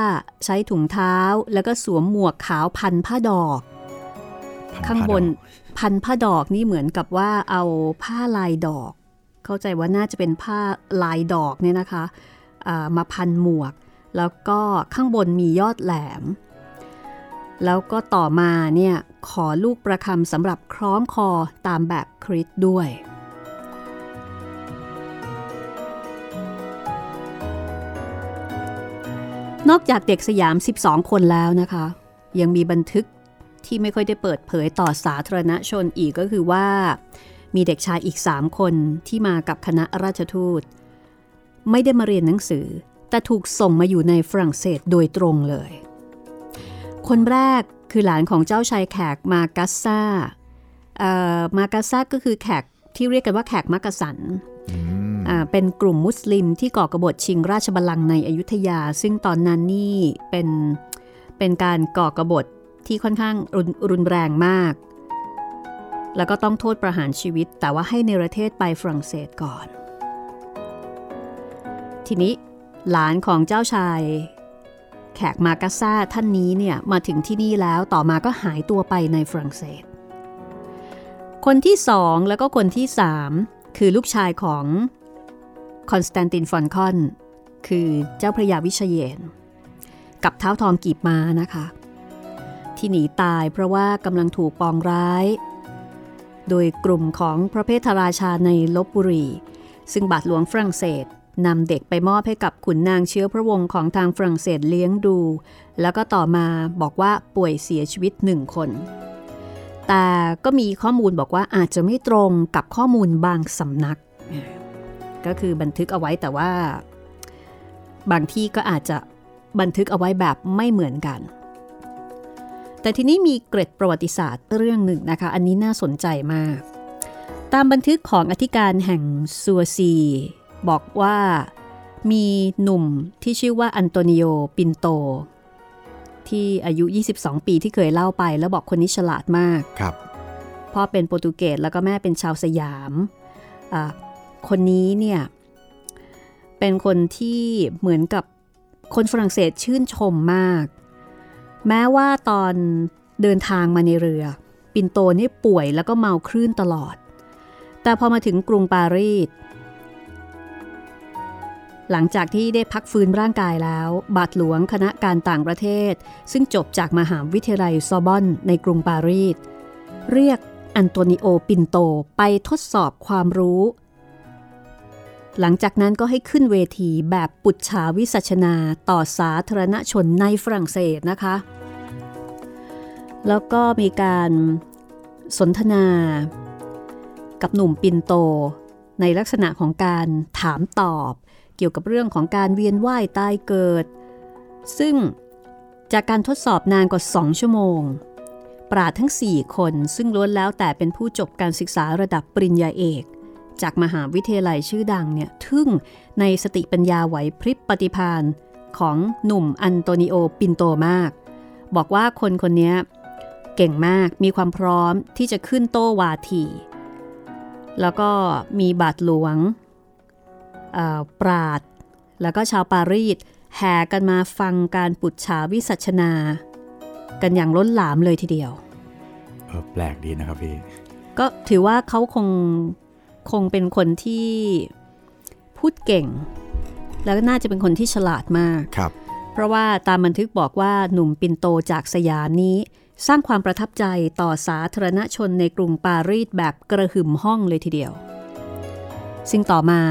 ใช้ถุงเท้าแล้วก็สวมหมวกขาวพันผ้าดอก ข้างบน พันผ้าดอกนี่เหมือนกับว่าเอาผ้าลายดอก เข้าใจว่าน่าจะเป็นผ้าลายดอกเนี่ยนะคะามาพันหมวก แล้วก็ข้างบนมียอดแหลม แล้วก็ต่อมาเนี่ยขอลูกประคำสำหรับคล้องคอตามแบบคริสด้วยนอกจากเด็กสยาม 12 คนแล้วนะคะ ยังมีบันทึก ที่ไม่ค่อยได้เปิดเผยต่อสาธารณชนอีกก็คือว่า มีเด็กชายอีก3คนที่มากับคณะราชทูต ไม่ได้มาเรียนหนังสือ แต่ถูกส่งมาอยู่ในฝรั่งเศสโดยตรงเลย คนแรกคือหลานของเจ้าชายแขกมากัสซาเอ่อมากัสซาก็คือแขกที่เรียกกันว่าแขกมักกะสันอ่าเป็นกลุ่มมุสลิมที่ก่อกบฏชิงราชบัลลังก์ในอยุธยา ซึ่งตอนนั้นนี่เป็นเป็นการก่อกบฏ ที่ค่อนข้างรุนรุนแรงมาก แล้วก็ต้องโทษประหารชีวิต แต่ว่าให้ในประเทศไปฝรั่งเศสก่อน ทีนี้หลานของเจ้าชาย แขกมากัสซาท่านนี้เนี่ยมาถึงที่นี่แล้วต่อมาก็หายตัวไปในฝรั่งเศส คนที่สองแล้วก็คนที่สามคือลูกชายของคอนสแตนตินฟอนคอน คือเจ้าพระยาวิเชยน กับเท้าทองกีบมานะคะ ที่หนีตายเพราะว่ากำลังถูกปองร้าย โดยกลุ่มของพระเพทราชาในลบบุรี ซึ่งบาทหลวงฝรั่งเศสนำเด็กไปมอบให้กับขุนนางเชื้อพระวงศ์ของทางฝรั่งเศสเลี้ยงดู แล้วก็ต่อมาบอกว่าป่วยเสียชีวิตหนึ่งคน แต่ก็มีข้อมูลบอกว่าอาจจะไม่ตรงกับข้อมูลบางสำนัก ก็คือบันทึกเอาไว้แต่ว่า บางที่ก็อาจจะบันทึกเอาไว้แบบไม่เหมือนกัน แต่ทีนี้มีเกร็ดประวัติศาสตร์เรื่องหนึ่งนะคะ อันนี้น่าสนใจมาก ตามบันทึกของอธิการแห่งซัวซี บอกว่ามีหนุ่มที่ชื่อว่าอันโตนิโอ ปินโต ที่อายุ 22 ปีที่เคยเล่าไป แล้วบอกคนนี้ฉลาดมากครับพ่อเป็นโปรตุเกสแล้วก็แม่เป็นชาวสยามอ่าคนนี้เนี่ย เป็นคนที่เหมือนกับคนฝรั่งเศสชื่นชมมาก แม้ว่าตอนเดินทางมาในเรือ ปินโตนี่ป่วยแล้วก็เมาคลื่นตลอด แต่พอมาถึงกรุงปารีสหลังจากที่ได้พักฟื้นร่างกายแล้ว บาทหลวงคณะการต่างประเทศ ซึ่งจบจากมหาวิทยาลัยซอบอนในกรุงปารีสเรียกอันโตนิโอปินโตไปทดสอบความรู้ หลังจากนั้นก็ให้ขึ้นเวทีแบบปุจฉาวิสัชนาต่อสาธารณชนในฝรั่งเศสนะคะ แล้วก็มีการสนทนากับหนุ่มปินโต ในลักษณะของการถามตอบ เกี่ยวกับเรื่องของการเวียนว่ายตายเกิด ซึ่งจากการทดสอบนานกว่า 2 ชั่วโมง ปราดทั้ง 4 คนซึ่งล้วนแล้วแต่เป็นผู้จบการศึกษาระดับปริญญาเอก จากมหาวิทยาลัยชื่อดังเนี่ยทึ่งในสติปัญญาไหวพริบปฏิพานของหนุ่มอันโตนิโอปินโตมาก บอกว่าคนคนนี้เก่งมากมีความพร้อมที่จะขึ้นโต้วาที แล้วก็มีบาทหลวงปราด แล้วก็ชาวปารีสแห่กันมาฟังการปุจฉาวิสัชนา กันอย่างล้นหลามเลยทีเดียว เออแปลกดีนะครับพี่ ก็ถือว่าเขาคง คงเป็นคนที่พูดเก่ง แล้วก็น่าจะเป็นคนที่ฉลาดมากครับ เพราะว่าตามบันทึกบอกว่าหนุ่มปินโตจากสยามนี้ สร้างความประทับใจต่อสาธารณชนในกรุงปารีสแบบกระหึ่มห้องเลยทีเดียว ซึ่งต่อมา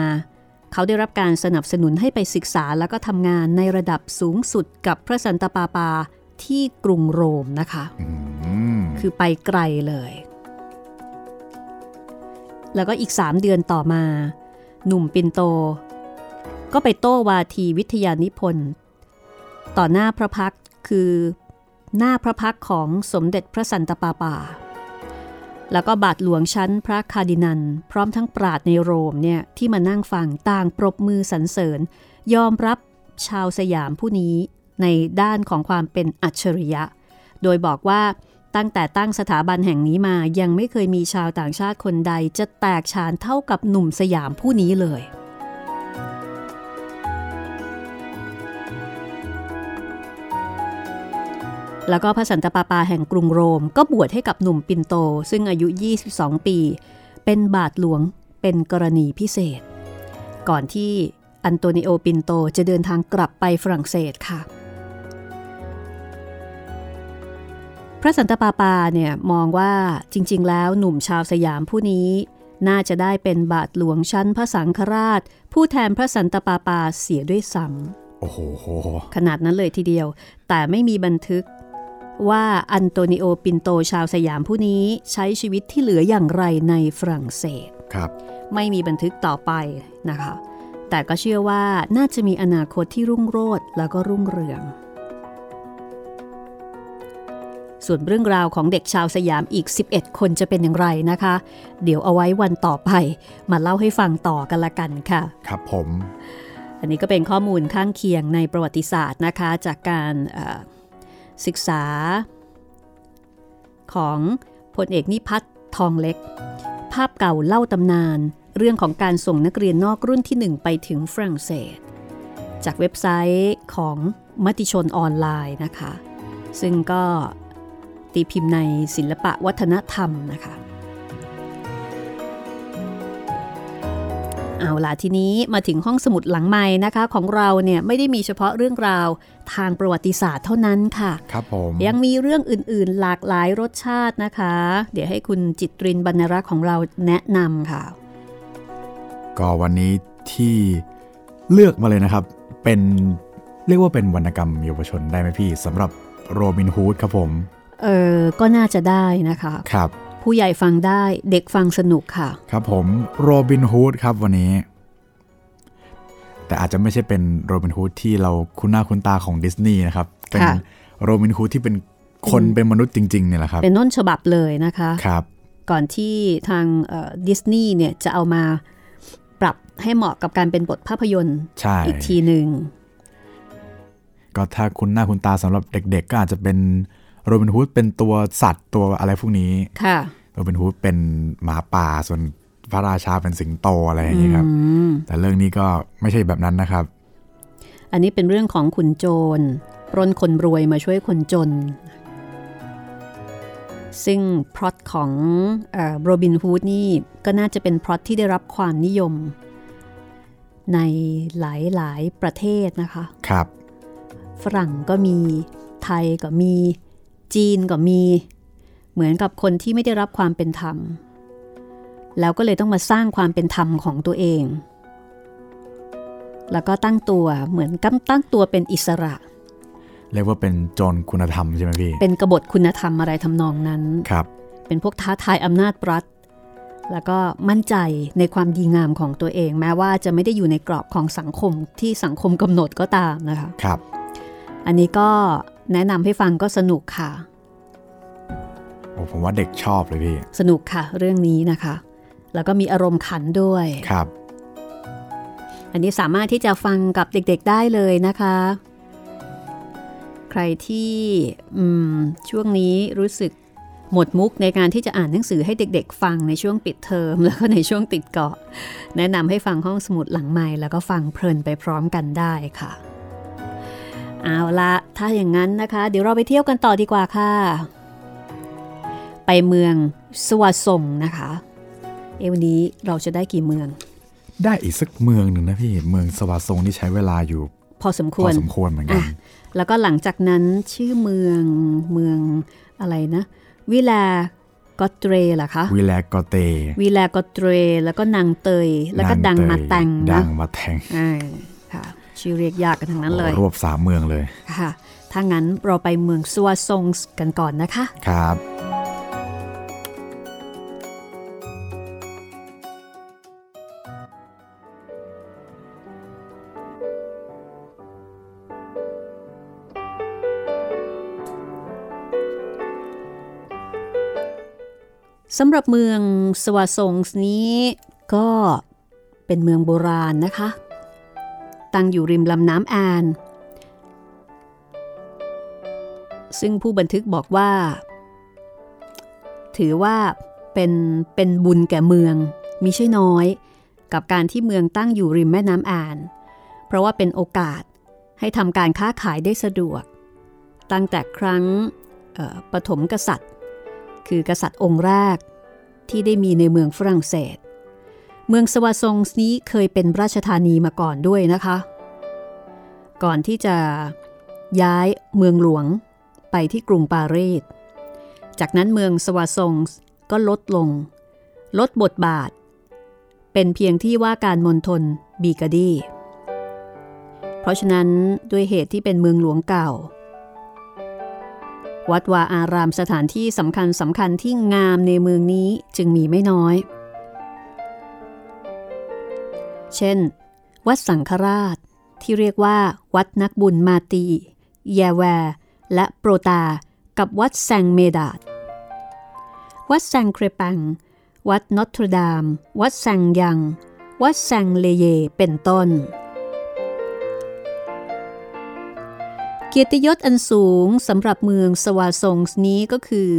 เขาได้รับการสนับสนุนให้ไปศึกษาแล้วก็ทำงานในระดับสูงสุดกับพระสันตะปาปาที่กรุงโรมนะคะ คือไปไกลเลย แล้วก็อีกสามเดือนต่อมา หนุ่มปินโต ก็ไปโต้วาทีวิทยานิพนธ์ต่อหน้าพระพักคือหน้าพระพักของสมเด็จพระสันตะปาปา แล้วก็บาทหลวงชั้นพระคาดินัน พร้อมทั้งปราดในโรมเนี่ยที่มานั่งฟังต่างปรบมือสรรเสริญ ยอมรับชาวสยามผู้นี้ในด้านของความเป็นอัจฉริยะ โดยบอกว่า ตั้งแต่ตั้งสถาบันแห่งนี้มายังไม่เคยมีชาวต่างชาติคนใดจะแตกฉานเท่ากับหนุ่มสยามผู้นี้เลย แล้วก็พระสันตะปาปาแห่งกรุงโรม ก็บวชให้กับหนุ่มปินโต ซึ่งอายุ 22 ปี เป็นบาทหลวงเป็นกรณีพิเศษ ก่อนที่อันโตนิโอปินโตจะเดินทางกลับไปฝรั่งเศสค่ะ พระสันตะปาปาเนี่ยมองว่าจริง ๆ แล้วหนุ่มชาวสยามผู้นี้ น่าจะได้เป็นบาทหลวงชั้นพระสังฆราช ผู้แทนพระสันตะปาปาเสียด้วยซ้ำโอ้โหขนาดนั้นเลยทีเดียว แต่ไม่มีบันทึกว่าอันโตนิโอปินโตชาวสยามผู้นี้ใช้ชีวิตที่เหลืออย่างไรในฝรั่งเศสครับไม่มีบันทึกต่อไปนะคะ แต่ก็เชื่อว่าน่าจะมีอนาคตที่รุ่งโรจน์แล้วก็รุ่งเรือง ส่วนเรื่องราวของเด็กชาวสยามอีก 11 คนจะเป็นอย่างไรนะคะ เดี๋ยวเอาไว้วันต่อไป มาเล่าให้ฟังต่อกันละกันค่ะ ครับผม อันนี้ก็เป็นข้อมูลข้างเคียงในประวัติศาสตร์นะคะ จากการศึกษา ของพลเอกนิพัฒน์ทองเล็ก ภาพเก่าเล่าตำนาน เรื่องของการส่งนักเรียนนอกรุ่นที่ 1 ไปถึงฝรั่งเศส จากเว็บไซต์ของมติชนออนไลน์นะคะ ซึ่งก็ ตีพิมพ์ในศิลปะวัฒนธรรมนะคะ เอาล่ะทีนี้มาถึงห้องสมุดหลังไม้นะคะของเราเนี่ยไม่ได้มีเฉพาะเรื่องราวทางประวัติศาสตร์เท่านั้นค่ะ ครับผมยังมีเรื่องอื่นๆ หลากหลายรสชาตินะคะ เดี๋ยวให้คุณจิตรินบรรณรักษ์ของเราแนะนำค่ะ ก็วันนี้ที่เลือกมาเลยนะครับ เป็นเรียกว่าเป็นวรรณกรรมเยาวชนได้ไหมพี่สำหรับโรบินฮูดครับผม เออก็น่าจะได้นะคะครับ ผู้ใหญ่ฟังได้เด็กฟังสนุกค่ะ ครับผมโรบินฮูดครับวันนี้ แต่อาจจะไม่ใช่เป็นโรบินฮูดที่เราคุ้นหน้าคุ้นตาของดิสนีย์นะครับ เป็นโรบินฮูดที่เป็นคนเป็นมนุษย์จริงๆเนี่ยแหละครับ เป็นต้นฉบับเลยนะคะครับก่อนที่ทางดิสนีย์เนี่ยจะเอามาปรับให้เหมาะกับการเป็นบทภาพยนตร์อีกทีหนึ่งก็ถ้าคุณหน้าคุณตาสำหรับเด็กๆ ก็อาจจะเป็น โรบินฮูดเป็นตัวสัตว์ตัวอะไรพวกนี้ ค่ะ โรบินฮูดเป็นหมาป่าส่วนพระราชาเป็นสิงโตอะไรอย่างนี้ครับ แต่เรื่องนี้ก็ไม่ใช่แบบนั้นนะครับ อันนี้เป็นเรื่องของขุนโจรปล้นคนรวยมาช่วยคนจน ซึ่งพล็อตของโรบินฮูดนี่ก็น่าจะเป็นพล็อตที่ได้รับความนิยม ในหลายๆประเทศนะคะ ครับ ฝรั่งก็มีไทยก็มี จีนก็มี เหมือนกับคนที่ไม่ได้รับความเป็นธรรม แล้วก็เลยต้องมาสร้างความเป็นธรรมของตัวเอง แล้วก็ตั้งตัวเหมือนกำตั้งตัวเป็นอิสระ เรียกว่าเป็นโจรคุณธรรมใช่ไหมพี่ เป็นกบฏคุณธรรมอะไรทำนองนั้น ครับ เป็นพวกท้าทายอำนาจรัฐ แล้วก็มั่นใจในความดีงามของตัวเอง แม้ว่าจะไม่ได้อยู่ในกรอบของสังคมที่สังคมกำหนดก็ตามนะคะ ครับ อันนี้ก็ แนะนำให้ฟังก็สนุกค่ะโอ้ผมว่าเด็กชอบเลยพี่ สนุกค่ะ เรื่องนี้นะคะ แล้วก็มีอารมณ์ขันด้วยครับ อันนี้สามารถที่จะฟังกับเด็กๆได้เลยนะคะ ใครที่ช่วงนี้รู้สึกหมดมุกในการที่จะอ่านหนังสือให้เด็กๆ ฟังในช่วงปิดเทอม แล้วก็ในช่วงติดเกาะ แนะนำให้ฟังห้องสมุดหลังใหม่แล้วก็ฟังเพลินไปพร้อมกันได้ค่ะ เอาละถ้าอย่างนั้นนะคะ เดี๋ยวเราไปเที่ยวกันต่อดีกว่าค่ะ ไปเมืองสวัสงนะคะ เอวันนี้เราจะได้กี่เมือง ได้อีกสักเมืองหนึ่งนะพี่ เมืองสวัสงนี่ใช้เวลาอยู่ พอสมควร พอสมควรเหมือนกัน แล้วก็หลังจากนั้นชื่อเมืองเมืองอะไรนะ วิลากอเตรล่ะคะวิแลกอเตวิลากอเตร แล้วก็นางเตย แล้วก็ดังมาแตงดันะงมาแทงอ่าค่ะ ชื่อเรียกยากกันทั้งนั้นเลยโอ้รวบสามเมืองเลยค่ะ ถ้างั้นเราไปเมืองซัวซงส์กันก่อนนะคะ ครับสำหรับเมืองสวาซงส์นี้ก็เป็นเมืองโบราณนะคะ ตั้งอยู่ริมลำน้ำแอนซึ่งผู้บันทึกบอกว่า ถือว่าเป็นเป็นบุญแก่เมืองมิใช่น้อย กับการที่เมืองตั้งอยู่ริมแม่น้ำแอนเพราะว่าเป็นโอกาสให้ทำการค้าขายได้สะดวก ตั้งแต่ครั้งปฐมกษัตริย์ คือกษัตริย์องค์แรกที่ได้มีในเมืองฝรั่งเศส เมืองสวาซงนี้เคยเป็นราชธานีมาก่อนด้วยนะคะ ก่อนที่จะย้ายเมืองหลวงไปที่กรุงปารีส จากนั้นเมืองสวาซงก็ลดลง ลดบทบาท เป็นเพียงที่ว่าการมณฑลบีกาดีเพราะฉะนั้นด้วยเหตุที่เป็นเมืองหลวงเก่า วัดวาอารามสถานที่สำคัญสำคัญที่งามในเมืองนี้จึงมีไม่น้อย เช่น วัดสังฆราชที่เรียกว่า วัดนักบุญมาตี แยแว และโปรตา กับวัดแซงเมดาด วัดแซงเครปัง วัดนอตรดาม วัดแซงยัง วัดแซงเลเย เป็นต้น เกียรติยศอันสูงสำหรับเมืองสวาซงส์นี้ก็คือ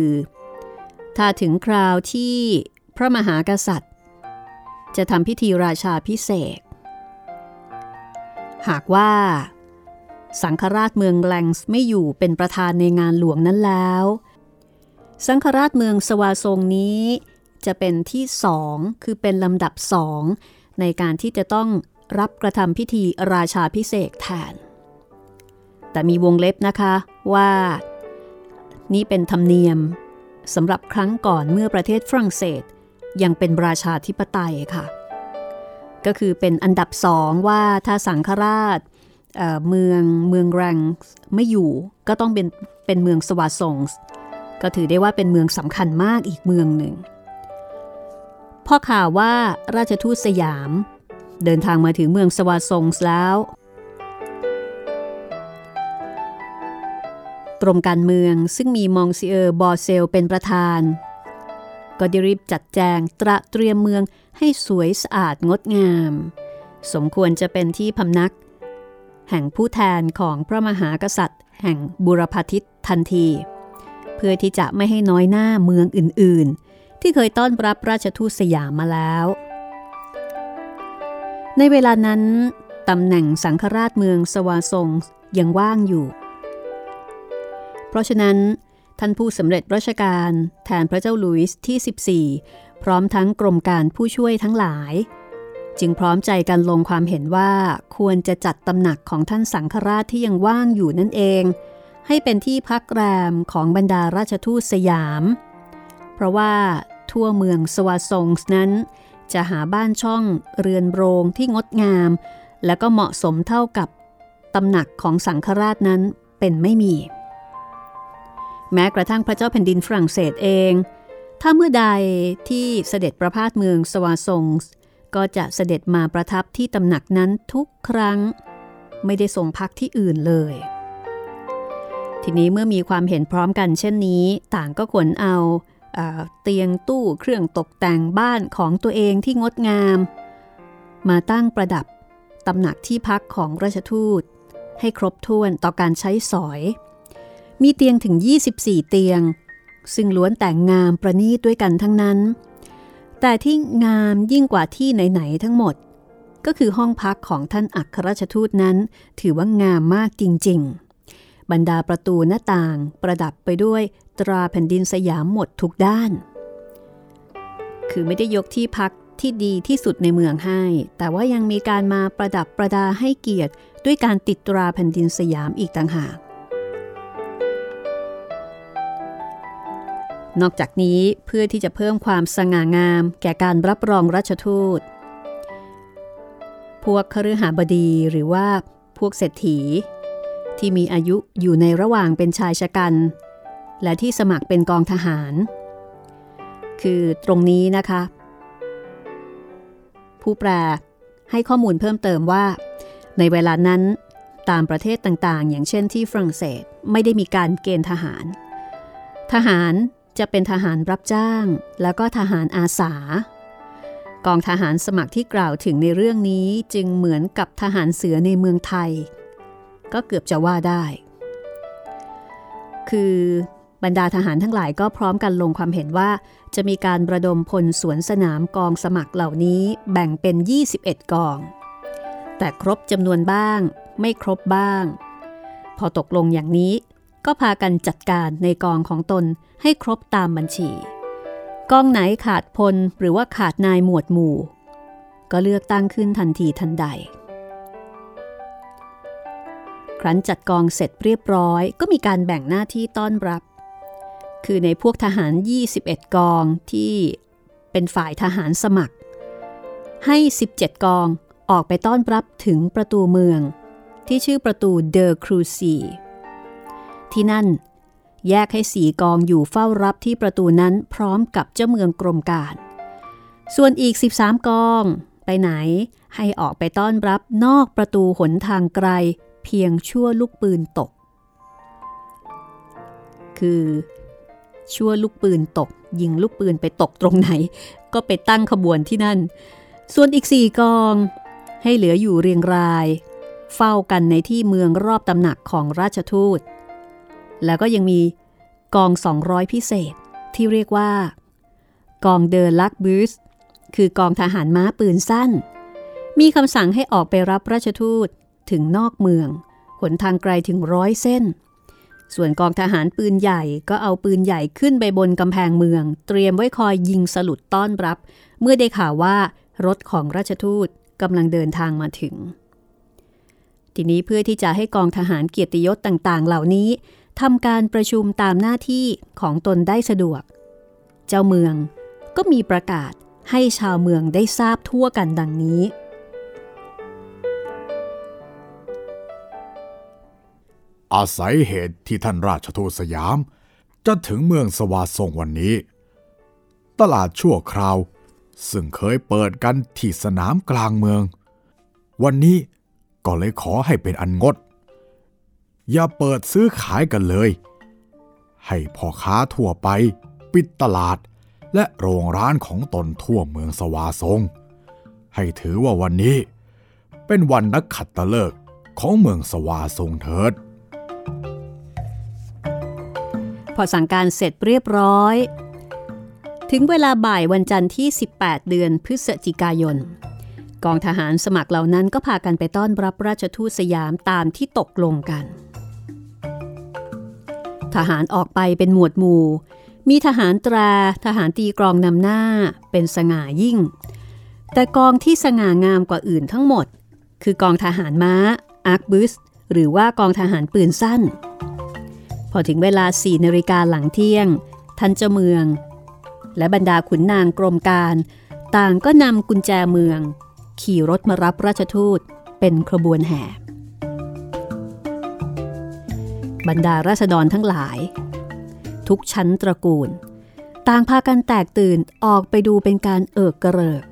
ถ้าถึงคราวที่พระมหากษัตริย์ จะทำพิธีราชาพิเศษ หากว่า สังฆราชเมืองแลงส์ไม่อยู่เป็นประธานในงานหลวงนั้นแล้ว สังฆราชเมืองสวาซงนี้ จะเป็นที่สองคือเป็นลำดับสองในการที่จะต้องรับกระทำพิธีราชาพิเศษแทน แต่มีวงเล็บนะคะว่า นี่เป็นธรรมเนียมสำหรับครั้งก่อนเมื่อประเทศฝรั่งเศส ยังเป็นราชาธิปไตยค่ะ ก็คือเป็นอันดับสองว่าถ้าสังฆราชเเมืองเมืองแรงไม่อยู่ก็ต้องเป็นเป็นเมืองสวาซงก็ถือได้ว่าเป็นเมืองสำคัญมากอีกเมืองหนึ่งพ่อข่าวว่าราชทูตสยาม เดินทางมาถึงเมืองสวาซงแล้ว กรมการเมืองซึ่งมีมองซิเออร์บอเซลเป็นประธาน ก็ได้รีบจัดแจงตระเตรียมเมืองให้สวยสะอาดงดงาม สมควรจะเป็นที่พำนัก แห่งผู้แทนของพระมหากษัตริย์ แห่งบุรพาทิตทันที เพื่อที่จะไม่ให้น้อยหน้าเมืองอื่นๆ ที่เคยต้อนรับราชทูตสยามมาแล้ว ในเวลานั้นตำแหน่งสังฆราชเมืองสวาซงยังว่างอยู่ เพราะฉะนั้น ท่านผู้สำเร็จราชการแทนพระเจ้าลุยส์ที่ 14 พร้อมทั้งกรมการผู้ช่วยทั้งหลาย จึงพร้อมใจกันลงความเห็นว่าควรจะจัดตำหนักของท่านสังฆราชที่ยังว่างอยู่นั่นเอง ให้เป็นที่พักแรมของบรรดาราชทูตสยาม เพราะว่าทั่วเมืองสวาซงส์นั้น จะหาบ้านช่องเรือนโรงที่งดงาม และก็เหมาะสมเท่ากับตำหนักของสังฆราชนั้นเป็นไม่มี แม้กระทั่งพระเจ้าแผ่นดินฝรั่งเศสเอง ถ้าเมื่อใดที่เสด็จประพาสเมืองสวาซงส์ก็จะเสด็จมาประทับที่ตำหนักนั้นทุกครั้ง ไม่ได้ทรงพักที่อื่นเลย ทีนี้เมื่อมีความเห็นพร้อมกันเช่นนี้ ต่างก็ขนเอาเตียงตู้เครื่องตกแต่งบ้านของตัวเองที่งดงาม มาตั้งประดับตำหนักที่พักของราชทูต ให้ครบถ้วนต่อการใช้สอย มีเตียงถึง 24 เตียง ซึ่งล้วนแต่งงามประณีตด้วยกันทั้งนั้น แต่ที่งามยิ่งกว่าที่ไหนๆทั้งหมด ก็คือห้องพักของท่านอัครราชทูตนั้น ถือว่างามมากจริง ๆ บรรดาประตูหน้าต่างประดับไปด้วยตราแผ่นดินสยามหมดทุกด้าน คือไม่ได้ยกที่พักที่ดีที่สุดในเมืองให้ แต่ว่ายังมีการมาประดับประดาให้เกียรติด้วยการติดตราแผ่นดินสยามอีกต่างหาก นอกจากนี้เพื่อที่จะเพิ่มความสง่างาม แก่การรับรองราชทูต พวกคฤหาบดีหรือว่าพวกเศรษฐี ที่มีอายุอยู่ในระหว่างเป็นชายชะกัน และที่สมัครเป็นกองทหาร คือตรงนี้นะคะ ผู้แปลให้ข้อมูลเพิ่มเติมว่า ในเวลานั้นตามประเทศต่างๆ อย่างเช่นที่ฝรั่งเศสไม่ได้มีการเกณฑ์ทหาร ทหาร จะเป็นทหารรับจ้าง แล้วก็ทหารอาสา กองทหารสมัครที่กล่าวถึงในเรื่องนี้จึงเหมือนกับทหารเสือในเมืองไทย ก็เกือบจะว่าได้ คือบรรดาทหารทั้งหลายก็พร้อมกันลงความเห็นว่า จะมีการประดมพลสวนสนามกองสมัครเหล่านี้แบ่งเป็น 21 กอง แต่ครบจำนวนบ้าง ไม่ครบบ้าง พอตกลงอย่างนี้ ก็พากันจัดการในกองของตนให้ครบตามบัญชี กองไหนขาดพลหรือว่าขาดนายหมวดหมู่ ก็เลือกตั้งขึ้นทันทีทันใด ครั้นจัดกองเสร็จเรียบร้อย ก็มีการแบ่งหน้าที่ต้อนรับ คือในพวกทหาร 21 กองที่เป็นฝ่ายทหารสมัคร ให้ 17 กองออกไปต้อนรับถึงประตูเมือง ที่ชื่อประตูเดอครูซี ที่นั่น แยกให้สีกองอยู่เฝ้ารับที่ประตูนั้นพร้อมกับเจ้าเมืองกรมการ ส่วนอีก 13 กองไปไหนให้ออกไปต้อนรับนอกประตูหนทางไกล เพียงชั่วลูกปืนตก คือ ชั่วลูกปืนตก ยิงลูกปืนไปตกตรงไหน ก็ไปตั้งขบวนที่นั่น ส่วนอีกสี่กอง ให้เหลืออยู่เรียงราย เฝ้ากันในที่เมืองรอบตำหนักของราชทูต แล้วก็ยังมีกอง 200 พิเศษที่เรียกว่า กองเดอลักบูสคือกองทหารม้าปืนสั้น มีคำสั่งให้ออกไปรับราชทูตถึงนอกเมืองหนทางไกลถึงร้อยเส้น ส่วนกองทหารปืนใหญ่ก็เอาปืนใหญ่ขึ้นไปบนกำแพงเมือง เตรียมไว้คอยยิงสลุดต้อนรับ เมื่อได้ข่าวว่ารถของราชทูตกำลังเดินทางมาถึง ทีนี้เพื่อที่จะให้กองทหารเกียรติยศต่างๆ เหล่านี้ ทำการประชุมตามหน้าที่ของตนได้สะดวก เจ้าเมืองก็มีประกาศให้ชาวเมืองได้ทราบทั่วกันดังนี้ อาศัยเหตุที่ท่านราชทูตสยาม จะถึงเมืองสวาทรงวันนี้ ตลาดชั่วคราว ซึ่งเคยเปิดกันที่สนามกลางเมือง วันนี้ก็เลยขอให้เป็นอันงด อย่าเปิดซื้อขายกันเลย ให้พ่อค้าทั่วไปปิดตลาดและโรงร้านของตนทั่วเมืองสวาทรง ให้ถือว่าวันนี้ เป็นวันนักขัตฤกษ์ของเมืองสวาทรงเถิด พอสั่งการเสร็จเรียบร้อย ถึงเวลาบ่ายวันจันทร์ที่ 18 เดือนพฤศจิกายน กองทหารสมัครเหล่านั้นก็พากันไปต้อนรับราชทูตสยามตามที่ตกลงกัน ทหารออกไปเป็นหมวดหมู่ มีทหารตราทหารตีกรองนำหน้าเป็นสง่ายิ่ง แต่กองที่สง่างามกว่าอื่นทั้งหมด คือกองทหารม้าอาร์คบุสหรือว่ากองทหารปืนสั้น พอถึงเวลาสี่นาฬิกาหลังเที่ยงท่านเจ้าเมือง และบรรดาขุนนางกรมการ ต่างก็นำกุญแจเมือง ขี่รถมารับราชทูตเป็นขบวนแห่ บรรดาราษฎรทั้งหลาย ทุกชั้นตระกูล ต่างพากันแตกตื่นออกไปดูเป็นการเอิกกระเริก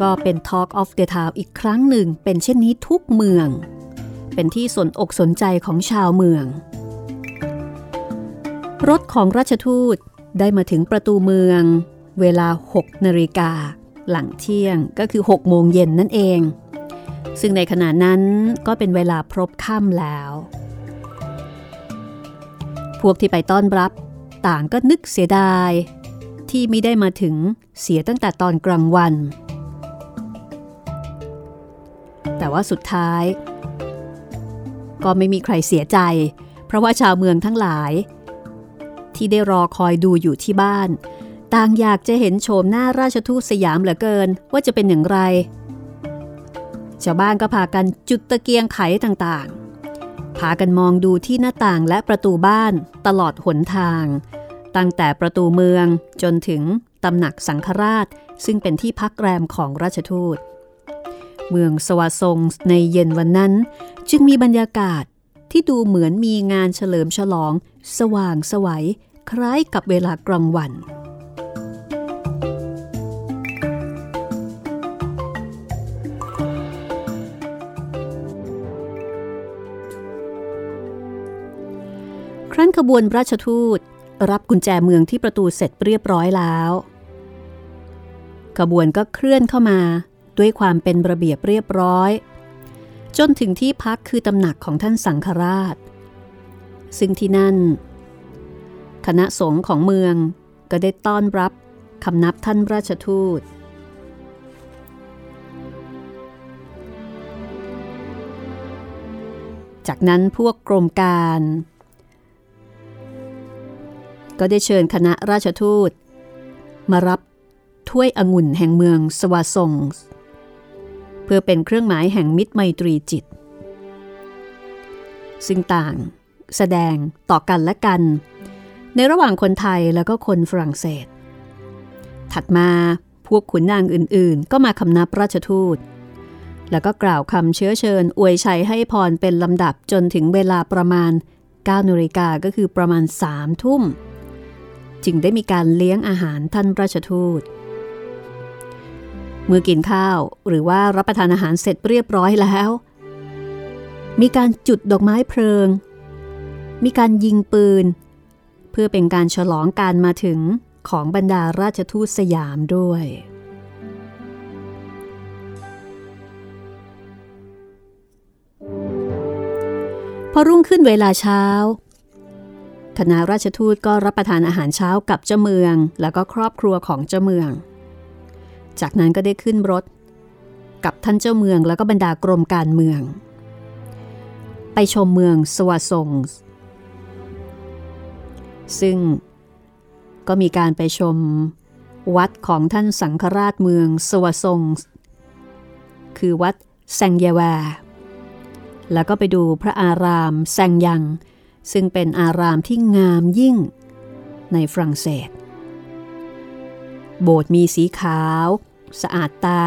ก็เป็น Talk of the Town อีกครั้งหนึ่งเป็นเช่นนี้ทุกเมือง เป็นที่สนอกสนใจของชาวเมือง รถของราชทูตได้มาถึงประตูเมือง เวลา 6 นาฬิกา หลังเที่ยงก็คือ 6 โมงเย็นนั่นเอง ซึ่งในขณะนั้นก็เป็นเวลาพรบค่ำแล้ว พวกที่ไปต้อนรับต่างก็นึกเสียดาย ที่ไม่ได้มาถึงเสียตั้งแต่ตอนกลางวัน แต่ว่าสุดท้าย ก็ไม่มีใครเสียใจ เพราะว่าชาวเมืองทั้งหลาย ที่ได้รอคอยดูอยู่ที่บ้าน ต่างอยากจะเห็นโฉมหน้าราชทูตสยามเหลือเกินว่าจะเป็นอย่างไร ชาวบ้านก็พากันจุดตะเกียงไขต่างๆ พากันมองดูที่หน้าต่างและประตูบ้านตลอดหนทาง ตั้งแต่ประตูเมืองจนถึงตำหนักสังฆราช ซึ่งเป็นที่พักแรมของราชทูต เมืองสวาทรงในเย็นวันนั้น จึงมีบรรยากาศที่ดูเหมือนมีงานเฉลิมฉลอง สว่างสวัยคล้ายกับเวลากลางวัน ขบวนราชทูตรับกุญแจเมืองที่ประตูเสร็จเรียบร้อยแล้ว ขบวนก็เคลื่อนเข้ามาด้วยความเป็นระเบียบเรียบร้อย จนถึงที่พักคือตำหนักของท่านสังฆราช ซึ่งที่นั่น คณะสงฆ์ของเมืองก็ได้ต้อนรับคำนับท่านราชทูต จากนั้นพวกกรมการ ก็ได้เชิญคณะราชทูต มารับถ้วยองุ่นแห่งเมืองสวาซงเพื่อเป็นเครื่องหมายแห่งมิตรไมตรีจิต ซึ่งต่างแสดงต่อกันและกัน ในระหว่างคนไทยแล้วก็คนฝรั่งเศส ถัดมาพวกขุนนางอื่นๆ ก็มาคำนับราชทูต แล้วก็กล่าวคำเชื้อเชิญ อวยชัยให้พรเป็นลำดับจนถึงเวลาประมาณ9นาฬิกาก็คือประมาณ3ทุ่ม จึงได้มีการเลี้ยงอาหารท่านราชทูต เมื่อกินข้าวหรือว่ารับประทานอาหารเสร็จเรียบร้อยแล้ว มีการจุดดอกไม้เพลิง มีการยิงปืน เพื่อเป็นการฉลองการมาถึงของบรรดาราชทูตสยามด้วย พอรุ่งขึ้นเวลาเช้า คณะราชทูตก็รับประทานอาหารเช้ากับเจ้าเมือง แล้วก็ครอบครัวของเจ้าเมือง จากนั้นก็ได้ขึ้นรถ กับท่านเจ้าเมืองแล้วก็บรรดากรมการเมือง ไปชมเมืองสวาซงซึ่งก็มีการไปชมวัดของท่านสังฆราชเมืองสวาซงคือวัดแซงเยแวแล้วก็ไปดูพระอารามแซงยัง ซึ่งเป็นอารามที่งามยิ่ง ในฝรั่งเศส โบสถ์มีสีขาว สะอาดตา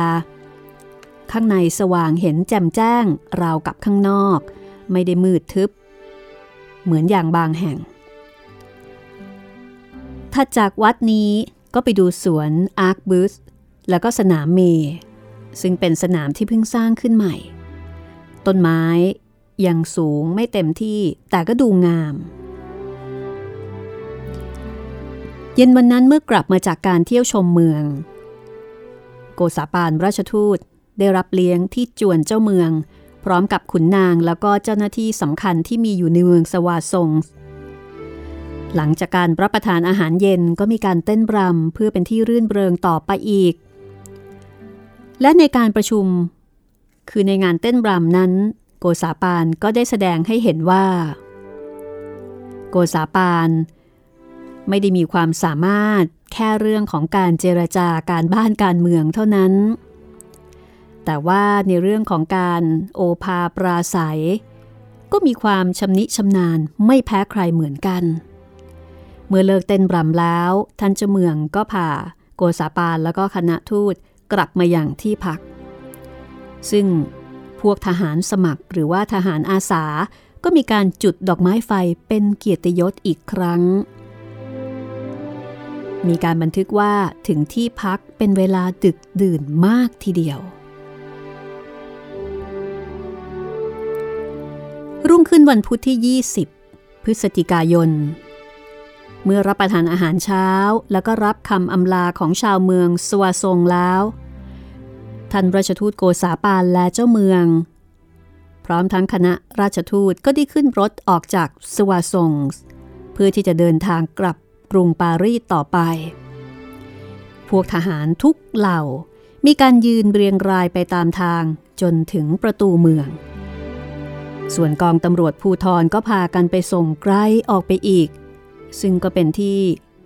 ข้างในสว่างเห็นแจ่มแจ้ง ราวกับข้างนอก ไม่ได้มืดทึบ เหมือนอย่างบางแห่งถัดจากวัดนี้ก็ไปดูสวนอาร์คบูสแล้วก็สนามเม ซึ่งเป็นสนามที่เพิ่งสร้างขึ้นใหม่ ต้นไม้ ยังสูงไม่เต็มที่แต่ก็ดูงาม เย็นวันนั้นเมื่อกลับมาจากการเที่ยวชมเมือง โกษาปานราชทูตได้รับเลี้ยงที่จวนเจ้าเมือง พร้อมกับขุนนางแล้วก็เจ้าหน้าที่สำคัญที่มีอยู่ในเมืองสวาซงหลังจากการรับประทานอาหารเย็นก็มีการเต้นรำเพื่อเป็นที่รื่นเริงต่อไปอีก และในการประชุม คือในงานเต้นรำนั้น โกษาปานก็ได้แสดงให้เห็นว่า โกษาปานไม่ได้มีความสามารถแค่เรื่องของการเจรจาการบ้านการเมืองเท่านั้น แต่ว่าในเรื่องของการโอภาปราศัย ก็มีความชำนิชำนาญไม่แพ้ใครเหมือนกัน เมื่อเลิกเต้นรำแล้วท่านเจ้าเมืองก็พาโกษาปานแล้วก็คณะทูตกลับมาอย่างที่พัก ซึ่ง พวกทหารสมัครหรือว่าทหารอาสา ก็มีการจุดดอกไม้ไฟเป็นเกียรติยศอีกครั้ง มีการบันทึกว่าถึงที่พักเป็นเวลาดึกดื่นมากทีเดียว รุ่งขึ้นวันพุธที่ 20 พฤศจิกายนเมื่อรับประทานอาหารเช้า แล้วก็รับคำอำลาของชาวเมืองสวาทรงแล้ว ท่านราชทูตโกษาปานและเจ้าเมือง พร้อมทั้งคณะราชทูตก็ได้ขึ้นรถออกจากสวาทรงเพื่อที่จะเดินทางกลับกรุงปารีสต่อไป พวกทหารทุกเหล่ามีการยืนเรียงรายไปตามทางจนถึงประตูเมือง ส่วนกองตำรวจภูทรก็พากันไปส่งไกลออกไปอีก ซึ่งก็เป็นที่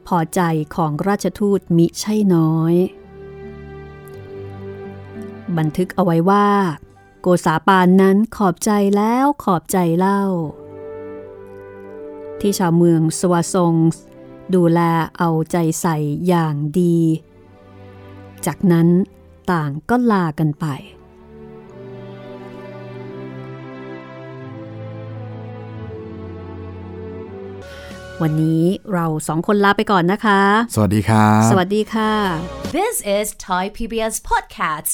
พอใจของราชทูตมิใช่น้อย บันทึกเอาไว้ว่า โกษาปานนั้นขอบใจแล้วขอบใจเล่า ที่ชาวเมืองสวาทรงดูแลเอาใจใส่อย่างดี จากนั้นต่างก็ลากันไป วันนี้เราสองคนลาไปก่อนนะคะ สวัสดีครับสวัสดีค่ะ This is Thai PBS Podcasts.